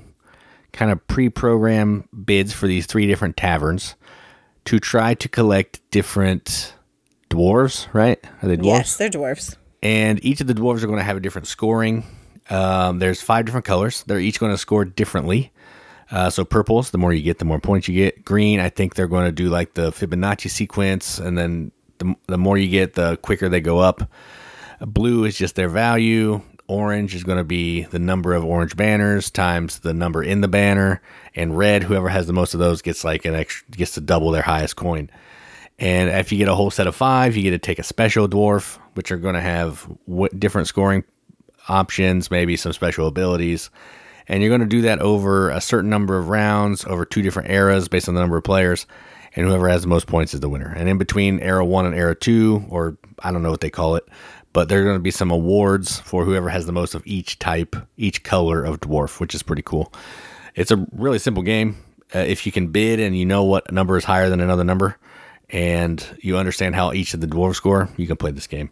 S2: kind of pre program bids for these three different taverns to try to collect different dwarves, right? Are they dwarves?
S1: Yes, they're dwarves.
S2: And each of the dwarves are going to have a different scoring um, there's five different colors. They're each going to score differently. Uh, so purples, the more you get, the more points you get. Green, I think they're going to do like the Fibonacci sequence, and then the, the more you get, the quicker they go up. Blue is just their value. Orange is going to be the number of orange banners times the number in the banner, and red, whoever has the most of those gets like an extra gets to double their highest coin. And if you get a whole set of five, you get to take a special dwarf, which are going to have different scoring options, maybe some special abilities. And you're going to do that over a certain number of rounds, over two different eras based on the number of players. And whoever has the most points is the winner. And in between era one and era two, or I don't know what they call it, but there are going to be some awards for whoever has the most of each type, each color of dwarf, which is pretty cool. It's a really simple game. Uh, if you can bid and you know what number is higher than another number, and you understand how each of the dwarves score, you can play this game.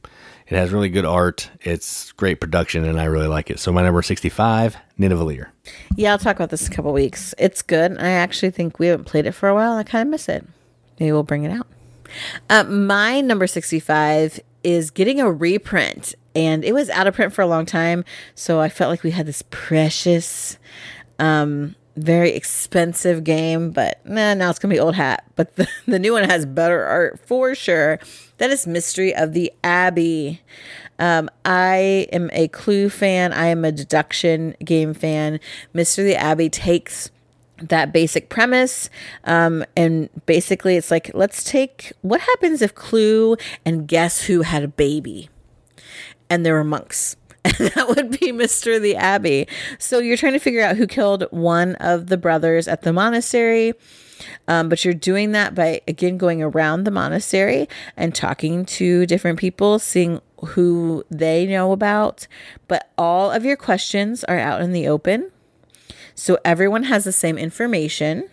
S2: It has really good art. It's great production, and I really like it. So my number sixty-five, Nidavellir.
S1: Yeah, I'll talk about this in a couple weeks. It's good. I actually think we haven't played it for a while. I kind of miss it. Maybe we'll bring it out. Uh, my number sixty-five is getting a reprint, and it was out of print for a long time. So I felt like we had this precious um, very expensive game, but nah, now it's gonna be old hat. But the, the new one has better art for sure. That is Mystery of the Abbey. Um, I am a Clue fan. I am a deduction game fan. Mystery of the Abbey takes that basic premise um, and basically it's like let's take what happens if clue and guess who had a baby and there were monks that would be Mr. the Abbey. So you're trying to figure out who killed one of the brothers at the monastery. Um, but you're doing that by again going around the monastery and talking to different people, seeing who they know about. But all of your questions are out in the open. So everyone has the same information.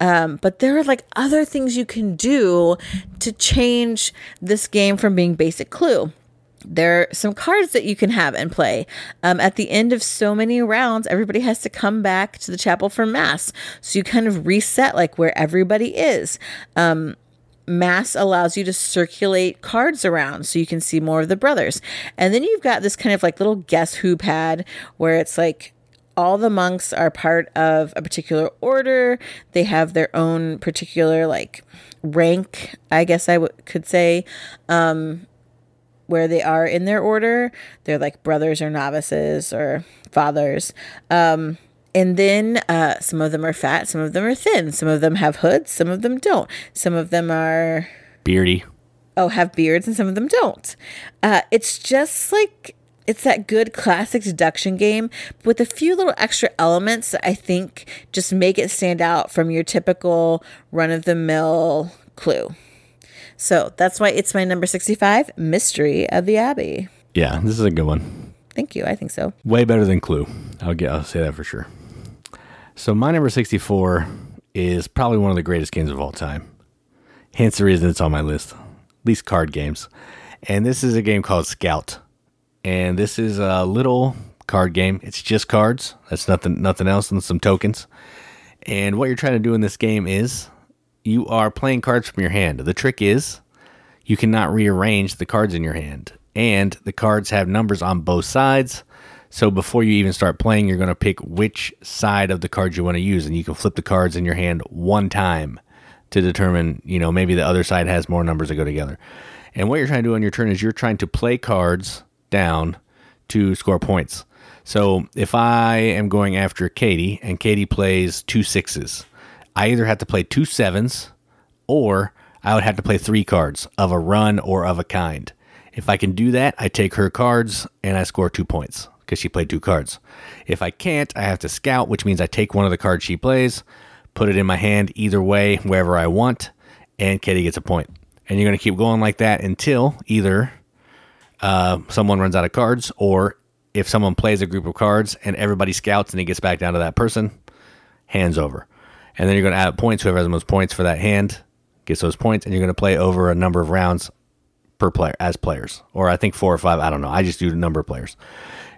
S1: Um, but there are like other things you can do to change this game from being basic clue there are some cards that you can have and play. Um, at the end of so many rounds, everybody has to come back to the chapel for mass. So you kind of reset like where everybody is. Um, mass allows you to circulate cards around so you can see more of the brothers. And then you've got this kind of like little guess who pad where it's like all the monks are part of a particular order. They have their own particular like rank, I guess I w- could say. Um, where they are in their order. They're like brothers or novices or fathers. Um, and then uh, some of them are fat, some of them are thin, some of them have hoods, some of them don't. Some of them are
S2: Beardy.
S1: oh have beards, and some of them don't. Uh, it's just like it's that good classic deduction game with a few little extra elements that I think just make it stand out from your typical run of the mill clue. So that's why it's my number 65 Mystery of the Abbey.
S2: Yeah, this is a good one.
S1: Thank you. I think so.
S2: Way better than Clue. I'll get. I'll say that for sure. So my number sixty-four is probably one of the greatest games of all time. Hence the reason it's on my list. At least card games. And this is a game called Scout. And this is a little card game. It's just cards. That's nothing. Nothing else and some tokens. And what you're trying to do in this game is you are playing cards from your hand. The trick is you cannot rearrange the cards in your hand. And the cards have numbers on both sides. So before you even start playing, you're going to pick which side of the cards you want to use. And you can flip the cards in your hand one time to determine, you know, maybe the other side has more numbers that go together. And what you're trying to do on your turn is you're trying to play cards down to score points. So if I am going after Katie and Katie plays two sixes, I either have to play two sevens or I would have to play three cards of a run or of a kind. If I can do that, I take her cards and I score two points because she played two cards. If I can't, I have to scout, which means I take one of the cards she plays, put it in my hand either way, wherever I want, and Katie gets a point. And you're going to keep going like that until either uh, someone runs out of cards or if someone plays a group of cards and everybody scouts and it gets back down to that person, hands over. And then you're going to add points. Whoever has the most points for that hand gets those points, and you're going to play over a number of rounds per player as players, or I think four or five. I don't know. I just do the number of players,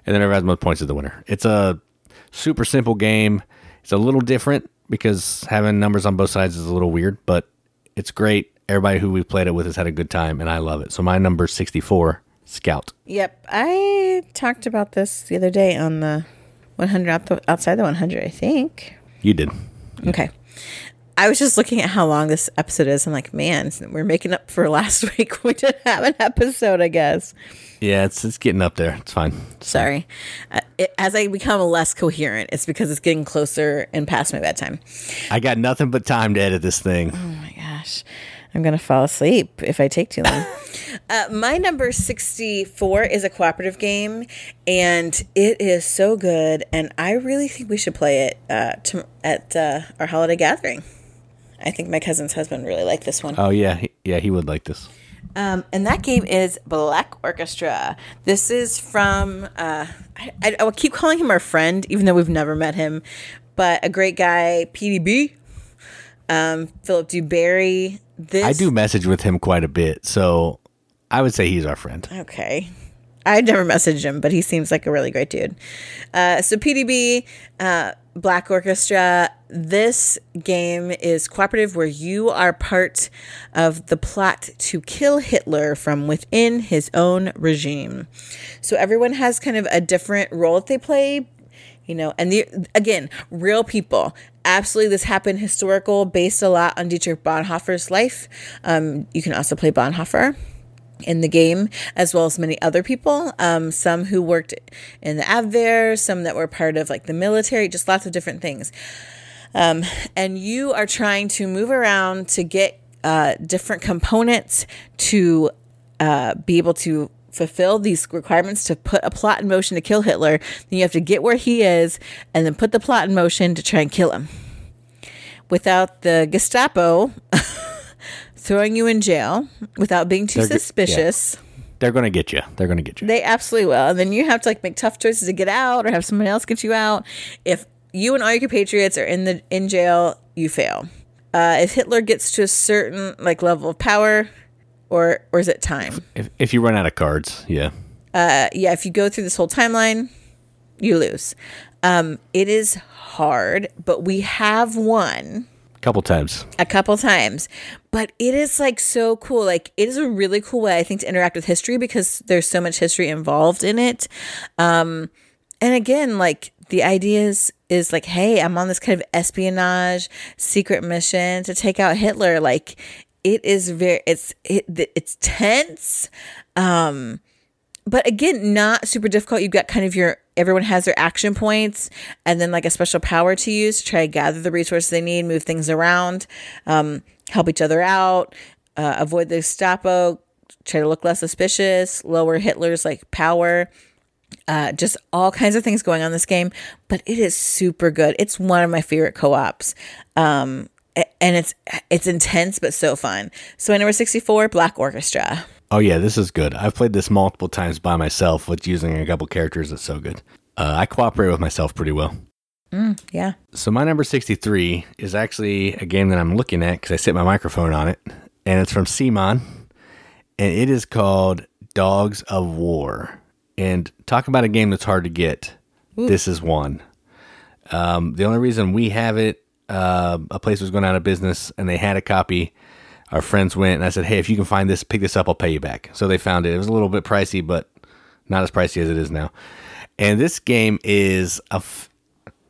S2: and then whoever has the most points is the winner. It's a super simple game. It's a little different because having numbers on both sides is a little weird, but it's great. Everybody who we've played it with has had a good time, and I love it. So my number sixty four, Scout.
S1: Yep. I talked about this the other day on the 100 outside the 100, I think.
S2: You did.
S1: Okay. I was just looking at how long this episode is. I'm like, man, we're making up for last week. We didn't have an episode, I guess.
S2: Yeah, it's it's getting up there. It's fine.
S1: Sorry. Uh, it, as I become less coherent, it's because it's getting closer and past my bedtime.
S2: I got nothing but time to edit this thing.
S1: Oh my gosh. I'm going to fall asleep if I take too long. uh, my number 64 is a cooperative game, and it is so good. And I really think we should play it uh, to, at uh, our holiday gathering. I think my cousin's husband really liked this one.
S2: Oh yeah, he, yeah, he would like this.
S1: Um, and that game is Black Orchestra. This is from, uh, I, I, I will keep calling him our friend, even though we've never met him, but a great guy, PDB, um, Philip DuBarry. This,
S2: I do message with him quite a bit, so I would say he's our friend.
S1: Okay. I never messaged him, but he seems like a really great dude. Uh, so PDB, uh, Black Orchestra. This game is cooperative where you are part of the plot to kill Hitler from within his own regime. So everyone has kind of a different role that they play, you know, and the, again, real people. Absolutely, this happened historical, based a lot on Dietrich Bonhoeffer's life. Um, you can also play Bonhoeffer in the game, as well as many other people. Um, some who worked in the Abwehr, some that were part of like the military, just lots of different things. Um, and you are trying to move around to get uh, different components to uh, be able to fulfill these requirements to put a plot in motion to kill Hitler. Then you have to get where he is and then put the plot in motion to try and kill him. Without the Gestapo throwing you in jail without being too
S2: They're g-
S1: suspicious.
S2: They're gonna get you. They're gonna get you.
S1: They absolutely will. And then you have to like make tough choices to get out or have someone else get you out. If you and all your compatriots are in the in jail, you fail. Uh, if Hitler gets to a certain like level of power, or or is it time?
S2: If if you run out of cards, yeah.
S1: Uh, yeah, if you go through this whole timeline, you lose. Um, it is hard, but we have won a
S2: couple times.
S1: a couple times but it is like so cool like it is a really cool way i think to interact with history because there's so much history involved in it um and again like the idea is is like hey i'm on this kind of espionage secret mission to take out hitler like it is very it's it, it's tense um but again, not super difficult. You've got kind of your everyone has their action points and then like a special power to use to try to gather the resources they need, move things around, um, help each other out, uh, avoid the Gestapo, try to look less suspicious, lower Hitler's like power. Uh, just all kinds of things going on this game, but it is super good. It's one of my favorite co-ops. Um, and it's it's intense but so fun. So my number 64, Black Orchestra.
S2: Oh yeah, this is good. I've played this multiple times by myself with using a couple characters. It's so good. Uh, I cooperate with myself pretty well.
S1: Mm, yeah.
S2: So my number 63 is actually a game that I'm looking at because I set my microphone on it, and it's from CMON, and it is called Dogs of War. And talk about a game that's hard to get. Ooh. This is one. Um, the only reason we have it, uh, a place was going out of business, and they had a copy our friends went and I said, "Hey, if you can find this, pick this up. I'll pay you back." So they found it. It was a little bit pricey, but not as pricey as it is now. And this game is a, f-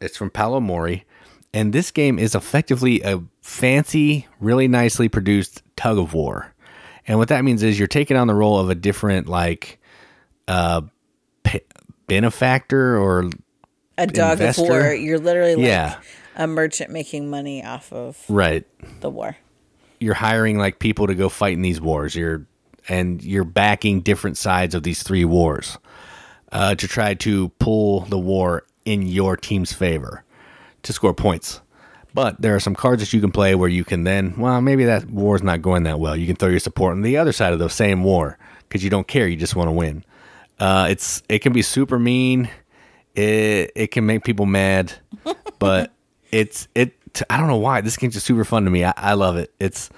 S2: it's from Paolo Mori, and this game is effectively a fancy, really nicely produced tug of war. And what that means is you're taking on the role of a different like uh benefactor or
S1: a dog investor. of war. You're literally like yeah. A merchant making money off of
S2: right
S1: the war
S2: you're hiring like people to go fight in these wars. You're and you're backing different sides of these three wars uh, to try to pull the war in your team's favor to score points. But there are some cards that you can play where you can then, well, maybe that war's not going that well. You can throw your support on the other side of the same war because you don't care. You just want to win. Uh, it's it can be super mean. It it can make people mad, but it's it I don't know why this game's just super fun to me. I, I love it. It's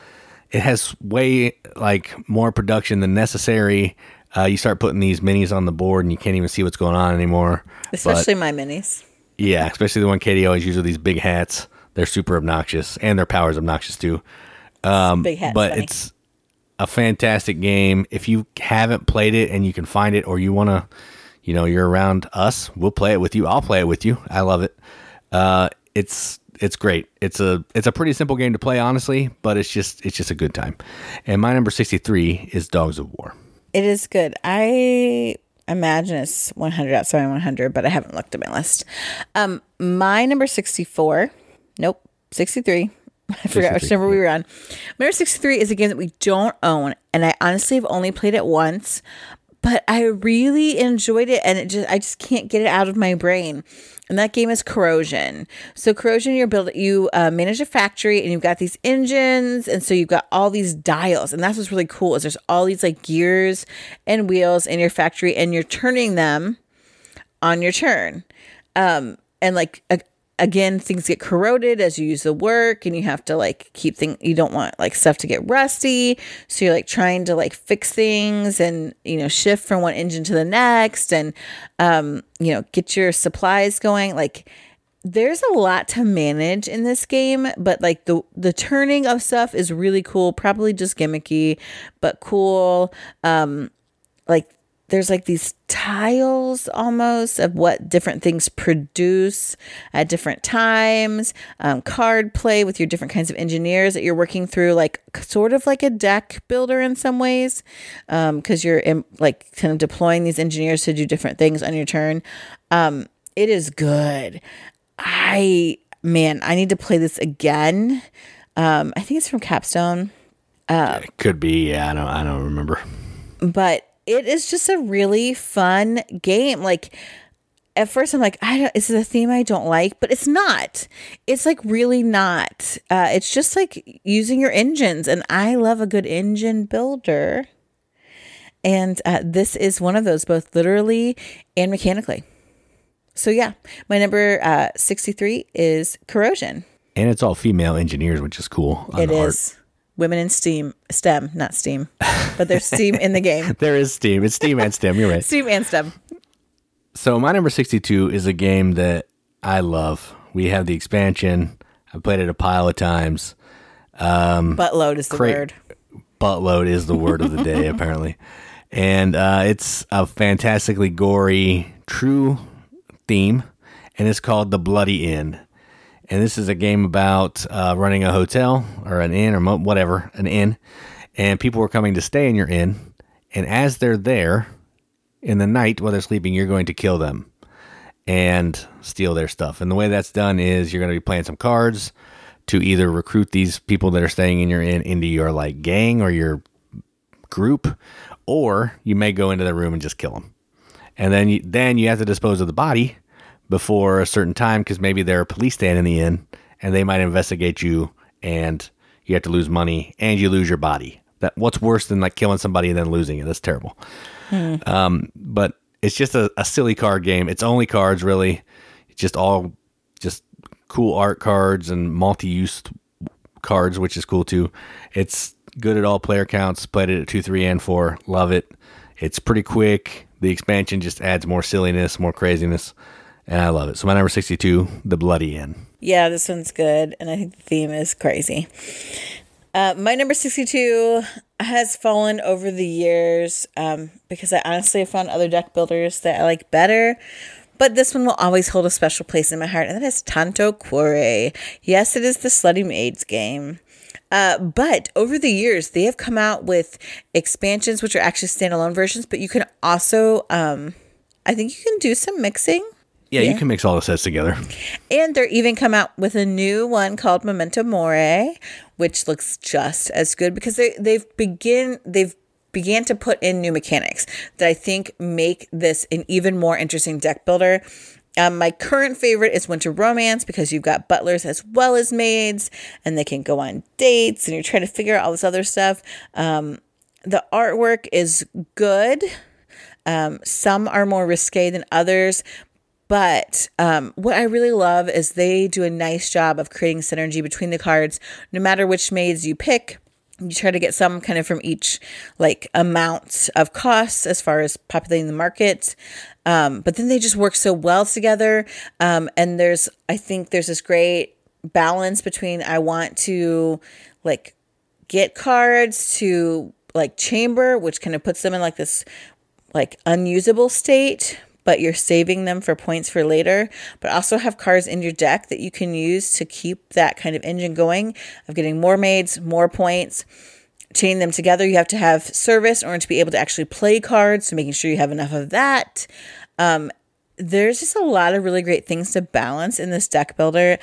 S2: it has way like more production than necessary. Uh, you start putting these minis on the board and you can't even see what's going on anymore.
S1: Especially but, my minis.
S2: Yeah, especially the one Katie always uses with these big hats. They're super obnoxious, and their power's obnoxious too. Um, big hats, but funny. it's a fantastic game. If you haven't played it and you can find it, or you want to, you know, you're around us, we'll play it with you. I'll play it with you. I love it. Uh, it's it's great. It's a it's a pretty simple game to play, honestly, but it's just it's just a good time. And my number sixty three is Dogs of War.
S1: It is good. I imagine it's one hundred outside one hundred, but I haven't looked at my list. Um, my number sixty four. Nope, sixty three. I forgot which number we were on. My number 63 is a game that we don't own, and I honestly have only played it once, but I really enjoyed it, and it just I just can't get it out of my brain. And that game is corrosion. So corrosion you're building you uh, manage a factory and you've got these engines and so you've got all these dials. And that's what's really cool is there's all these like gears and wheels in your factory and you're turning them on your turn. Um, and like again things get corroded as you use the work and you have to like keep things you don't want like stuff to get rusty. So you're like trying to like fix things and you know shift from one engine to the next and um you know get your supplies going. Like there's a lot to manage in this game but like the the turning of stuff is really cool probably just gimmicky but cool. Um like there's like these tiles almost of what different things produce at different times. Um, card play with your different kinds of engineers that you're working through like sort of like a deck builder in some ways because um, you're in, like kind of deploying these engineers to do different things on your turn. Um, it is good. I man i need to play this again. Um, i think it's from capstone.
S2: Uh, it could be. Yeah i don't i don't remember.
S1: But it is just a really fun game. Like at first I'm like, I don't, is it a theme I don't like? But it's not. It's like really not. Uh, it's just like using your engines, and I love a good engine builder. And uh, this is one of those, both literally and mechanically. So yeah, my number uh, 63 is corrosion.
S2: And it's all female engineers, which is cool.
S1: It is. Women in STEAM, STEM, not STEAM, but there's STEAM in the game.
S2: there is STEAM. It's STEAM and STEM. You're right.
S1: STEAM and STEM.
S2: So my number 62 is a game that I love. We have the expansion. I played it a pile of times.
S1: Um, buttload is the cra- word.
S2: Buttload is the word of the day, apparently. And uh, it's a fantastically gory, true theme, and it's called The Bloody Inn and this is a game about uh, running a hotel or an inn or mo- whatever, an inn, and people are coming to stay in your inn. And as they're there, in the night while they're sleeping, you're going to kill them and steal their stuff. And the way that's done is you're going to be playing some cards to either recruit these people that are staying in your inn into your like gang or your group, or you may go into the room and just kill them. And then you, then you have to dispose of the body before a certain time because maybe there are police standing in the inn and they might investigate you and you have to lose money and you lose your body. That what's worse than like killing somebody and then losing it? That's terrible. Um, but it's just a, a silly card game. It's only cards really. It's just all just cool art cards and multi-use cards, which is cool too. It's good at all player counts. Played it at two, three, and four. Love it. It's pretty quick. The expansion just adds more silliness, more craziness, and I love it. So my number sixty-two, the Bloody Inn.
S1: Yeah, this one's good, and I think the theme is crazy. Uh, my number 62 has fallen over the years um, because I honestly have found other deck builders that I like better. But this one will always hold a special place in my heart, and that is Tanto Cuore. Yes, it is the Slutty Maids game. Uh, but over the years, they have come out with expansions, which are actually standalone versions, but you can also, um, I think you can do some mixing.
S2: Yeah, you can mix all the sets together.
S1: And they're even come out with a new one called Memento Mori, which looks just as good because they they've begin they've began to put in new mechanics that I think make this an even more interesting deck builder. Um, my current favorite is Winter Romance because you've got butlers as well as maids, and they can go on dates, and you're trying to figure out all this other stuff. Um, the artwork is good. Um, some are more risque than others, but um, what I really love is they do a nice job of creating synergy between the cards. No matter which maids you pick, you try to get some kind of from each like amount of costs as far as populating the market. Um, but then they just work so well together. Um, and there's, I think there's this great balance between I want to like get cards to like chamber, which kind of puts them in like this like unusable state, but you're saving them for points for later. But also have cards in your deck that you can use to keep that kind of engine going of getting more maids, more points. Chain them together. You have to have service in order to be able to actually play cards. So making sure you have enough of that. Um, there's just a lot of really great things to balance in this deck builder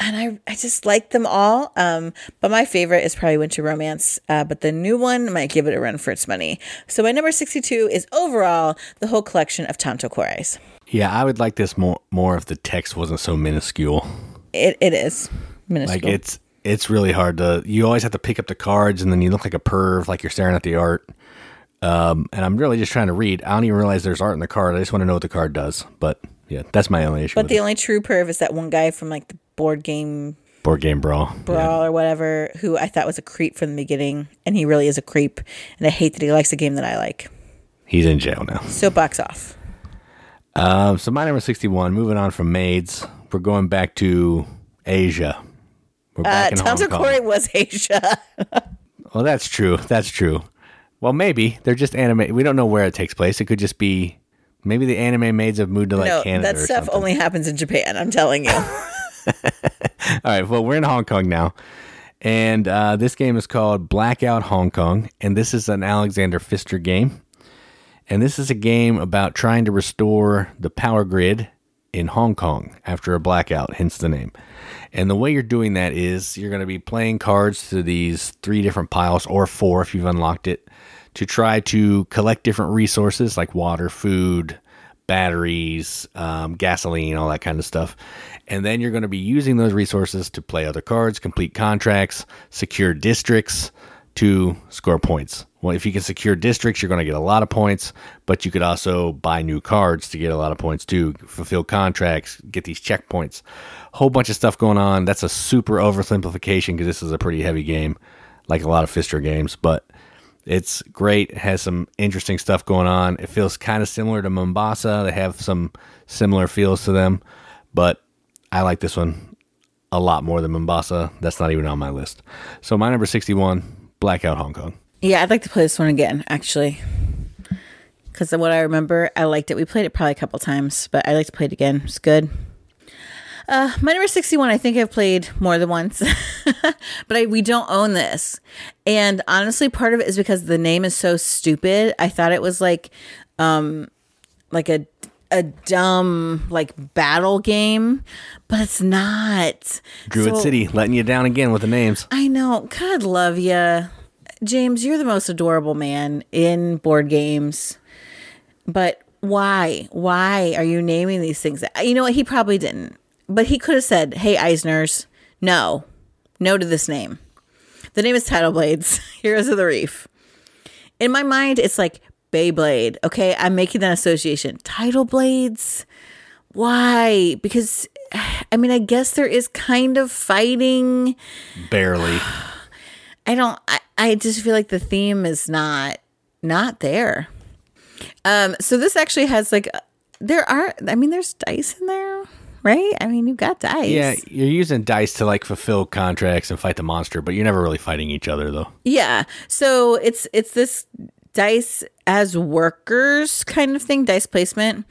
S1: and I, I just like them all. Um, but my favorite is probably Winter Romance. Uh, but the new one might give it a run for its money. So my number 62 is overall the whole collection of Tanto Cuores.
S2: Yeah, I would like this more more if the text wasn't so minuscule.
S1: It, it is minuscule.
S2: Like it's it's really hard to. You always have to pick up the cards, and then you look like a perv, like you're staring at the art. Um, and I'm really just trying to read. I don't even realize there's art in the card. I just want to know what the card does. But yeah, that's my only issue.
S1: but the
S2: it.
S1: only true perv is that one guy from like the board game
S2: board game brawl.
S1: brawl or whatever, who I thought was a creep from the beginning, and he really is a creep. And I hate that he likes a game that I like.
S2: He's in jail now.
S1: So box off.
S2: Um, so my number 61. Moving on from maids, we're going back to Asia. We're
S1: Uh,
S2: back in Hong
S1: Tanto
S2: Kong.
S1: Was Asia.
S2: Well, that's true. That's true. Well, maybe they're just anime. We don't know where it takes place. It could just be maybe the anime maids have moved to like
S1: no,
S2: Canada.
S1: that stuff only happens in Japan. I'm telling you.
S2: All right. Well, we're in Hong Kong now. And uh, this game is called Blackout Hong Kong. And this is an Alexander Pfister game. And this is a game about trying to restore the power grid in Hong Kong after a blackout, hence the name. And the way you're doing that is you're going to be playing cards to these three different piles, or four if you've unlocked it, to try to collect different resources like water, food, batteries, um, gasoline, all that kind of stuff. And then you're going to be using those resources to play other cards, complete contracts, secure districts to score points. Well, if you can secure districts, you're going to get a lot of points, but you could also buy new cards to get a lot of points too, fulfill contracts, get these checkpoints. Whole bunch of stuff going on. That's a super oversimplification because this is a pretty heavy game, like a lot of Pfister games, but it's great. It has some interesting stuff going on. It feels kind of similar to Mombasa. They have some similar feels to them, but I like this one a lot more than Mombasa. That's not even on my list. So my number 61, Blackout Hong Kong.
S1: yeah, I'd like to play this one again, actually. Because of what I remember, I liked it. We played it probably a couple times, but I like to play it again. It's good. Uh, my number 61, I think I've played more than once, but I, we don't own this. And honestly, part of it is because the name is so stupid. I thought it was like um, like a a dumb like battle game, but it's not.
S2: Druid
S1: So-
S2: City letting you down again with the names.
S1: I know. God love you. James, you're the most adorable man in board games. But why? Why are you naming these things? You know what? He probably didn't. But he could have said, hey, Eisners, no. No to this name. The name is Tidal Blades, Heroes of the Reef. In my mind, it's like Beyblade. Okay, I'm making that association. Tidal Blades? Why? Because, I mean, I guess there is kind of fighting.
S2: Barely.
S1: I don't I, I just feel like the theme is not not there. Um so this actually has like uh, there are I mean there's dice in there, right? I mean you've got dice.
S2: Yeah, you're using dice to like fulfill contracts and fight the monster, but you're never really fighting each other though.
S1: Yeah. So it's it's this dice as workers kind of thing, dice placement.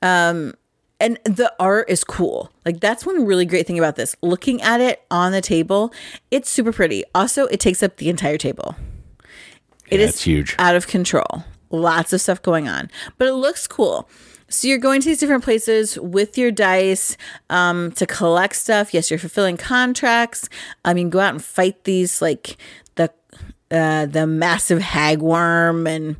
S1: Um and the art is cool. Like that's one really great thing about this. Looking at it on the table, it's super pretty. Also, it takes up the entire table. It
S2: Yeah,
S1: is
S2: huge.
S1: out of control. Lots of stuff going on, but it looks cool. So you're going to these different places with your dice um, to collect stuff. Yes, you're fulfilling contracts. I mean, go out and fight these like uh, the massive hagworm, and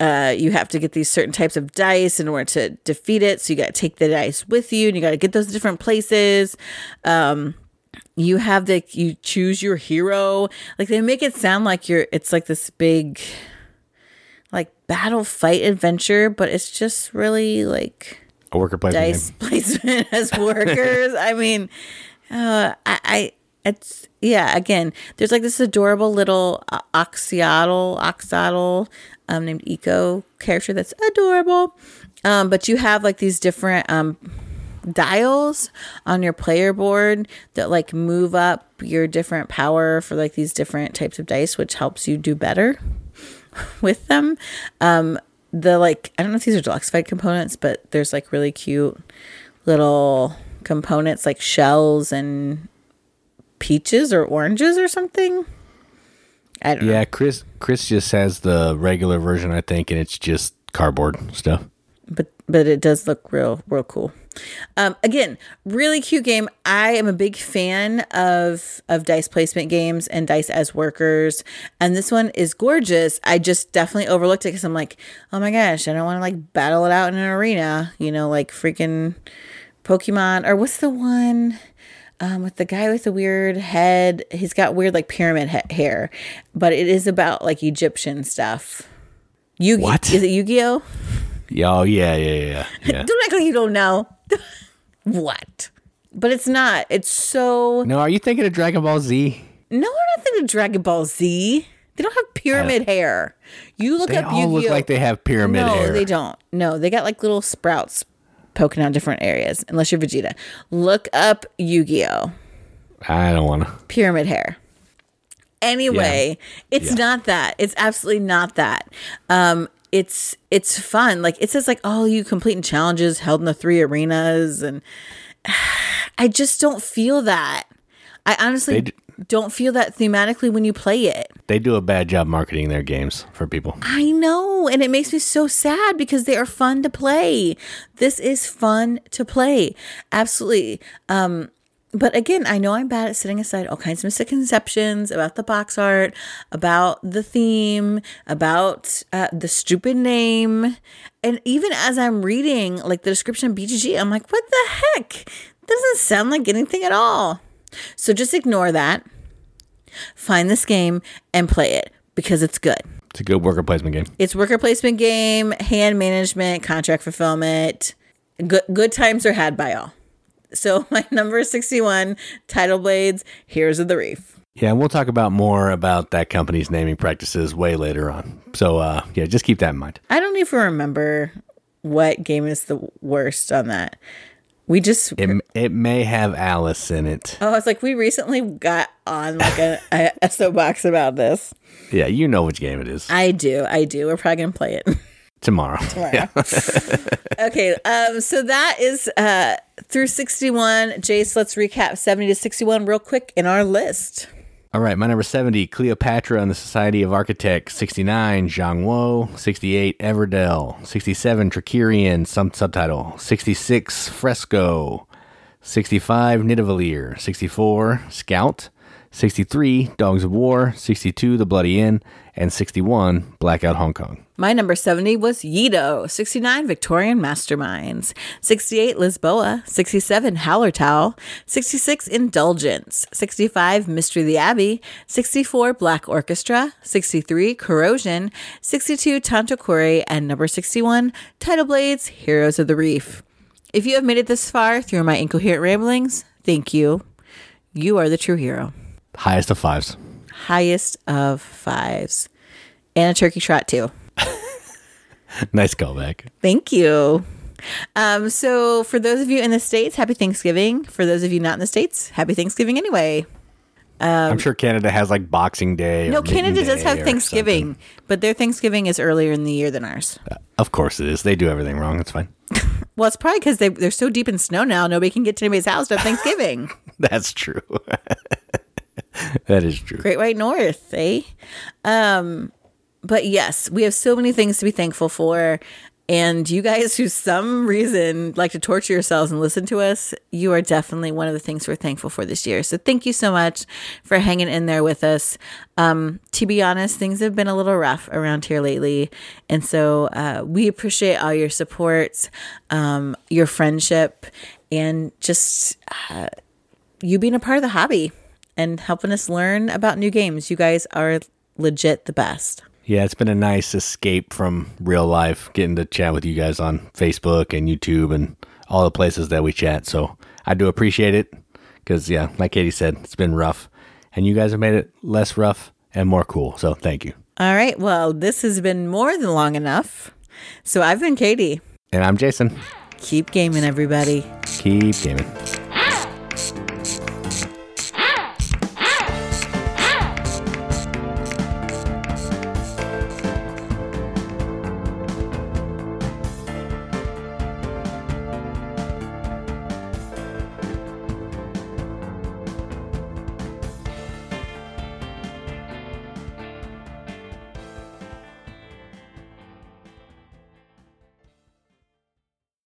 S1: uh, you have to get these certain types of dice in order to defeat it. So you got to take the dice with you, and you got to get those different places. Um, you have the you choose your hero. Like they make it sound like you're. It's like this big like battle fight adventure, but it's just really like
S2: A worker placement
S1: dice
S2: game.
S1: placement as workers. I mean, uh, I, I, it's yeah. Again, there's like this adorable little uh, axolotl, um, named Eco character that's adorable. Um, but you have like these different um dials on your player board that like move up your different power for like these different types of dice, which helps you do better with them. Um, the like I don't know if these are deluxe fight components, but there's like really cute little components like shells and peaches or oranges or something. I don't know.
S2: Yeah, Chris Chris just has the regular version, I think, and it's just cardboard stuff.
S1: but but it does look real real cool. Um, again, really cute game. I am a big fan of of dice placement games and dice as workers, and this one is gorgeous. I just definitely overlooked it because I'm like, oh my gosh, I don't want to like battle it out in an arena, you know, like freaking Pokemon or what's the one um, with the guy with the weird head? He's got weird like pyramid he- hair, but it is about like Egyptian stuff. Yu
S2: What?
S1: is it Yu-Gi-Oh?
S2: Yeah, Oh yeah, yeah, yeah, yeah.
S1: Don't act like you don't know. what? But it's not. It's so.
S2: no, are you thinking of Dragon Ball Z?
S1: No, we're not thinking of Dragon Ball Z. They don't have pyramid hair. You look
S2: They
S1: up
S2: all
S1: Yu-Gi-Oh.
S2: look like they have pyramid
S1: no,
S2: hair.
S1: they don't. No, they got like little sprouts poking out different areas. Unless you're Vegeta, look up Yu-Gi-Oh.
S2: I don't want to.
S1: pyramid hair. Anyway, it's
S2: Yeah.
S1: not that. It's absolutely not that. Um, it's it's fun. Like it says like, oh, you completing challenges held in the three arenas, and I just don't feel that. I honestly
S2: d-
S1: don't feel that thematically when you play it.
S2: They do a bad job marketing their games for people.
S1: I know, and it makes me so sad because they are fun to play. This is fun to play. Absolutely. Um but again, I know I'm bad at setting aside all kinds of misconceptions about the box art, about the theme, about uh, the stupid name. And even as I'm reading like the description of BGG, I'm like, what the heck? Doesn't sound like anything at all. So just ignore that. Find this game and play it because it's good.
S2: It's a good worker placement game.
S1: It's worker placement game, hand management, contract fulfillment. Good good times are had by all. So my number is 61, Tidal Blades, Heroes of the Reef.
S2: Yeah, and we'll talk about more about that company's naming practices way later on. So, uh, yeah, just keep that in mind.
S1: I don't even remember what game is the worst on that. We just
S2: It, it may have Alice in it.
S1: Oh, it's like we recently got on like a, a, a soapbox about this.
S2: Yeah, you know which game it is.
S1: I do, I do. We're probably gonna play it.
S2: Tomorrow. Yeah.
S1: okay, um, so that is uh through 61. Jace, let's recap 70 to 61 real quick in our list.
S2: All right, my number 70, Cleopatra and the Society of Architects. 69, Zhanguo. 68, Everdell. 67, Trickerion, some subtitle. 66, Fresco. 65, Nidavellir. 64, Scout. 63, Dogs of War. 62, The Bloody Inn. And 61, Blackout Hong Kong.
S1: My number 70 was Yedo, 69 Victorian Masterminds, 68 Lisboa, 67 Hallertau, 66 Indulgence, 65 Mystery of the Abbey, 64 Black Orchestra, 63 Corrosion, 62 Tanto Cuore, and number 61 Tidal Blades Heroes of the Reef. If you have made it this far through my incoherent ramblings, thank you. You are the true hero.
S2: Highest of fives.
S1: Highest of fives. And a turkey trot, too.
S2: nice callback.
S1: Thank you. Um, so, for those of you in the States, happy Thanksgiving. For those of you not in the States, happy Thanksgiving anyway.
S2: I'm sure Canada has like Boxing Day.
S1: No, Canada does have Thanksgiving, but their Thanksgiving is earlier in the year than ours.
S2: Of course it is. They do everything wrong. It's fine.
S1: Well, it's probably because they, they're so deep in snow now, nobody can get to anybody's house on Thanksgiving.
S2: That's true. that is true.
S1: Great White North, eh? Um, but yes, we have so many things to be thankful for. And you guys who some reason like to torture yourselves and listen to us, you are definitely one of the things we're thankful for this year. So thank you so much for hanging in there with us. Um, to be honest, things have been a little rough around here lately. And so uh, we appreciate all your support, um, your friendship, and just uh, you being a part of the hobby and helping us learn about new games. You guys are legit the best.
S2: Yeah, it's been a nice escape from real life, getting to chat with you guys on Facebook and YouTube and all the places that we chat. So I do appreciate it because, yeah, like Katie said, it's been rough. And you guys have made it less rough and more cool. So thank you.
S1: All right. Well, this has been more than long enough. So I've been Katie.
S2: And I'm Jason.
S1: Keep gaming, everybody.
S2: Keep gaming.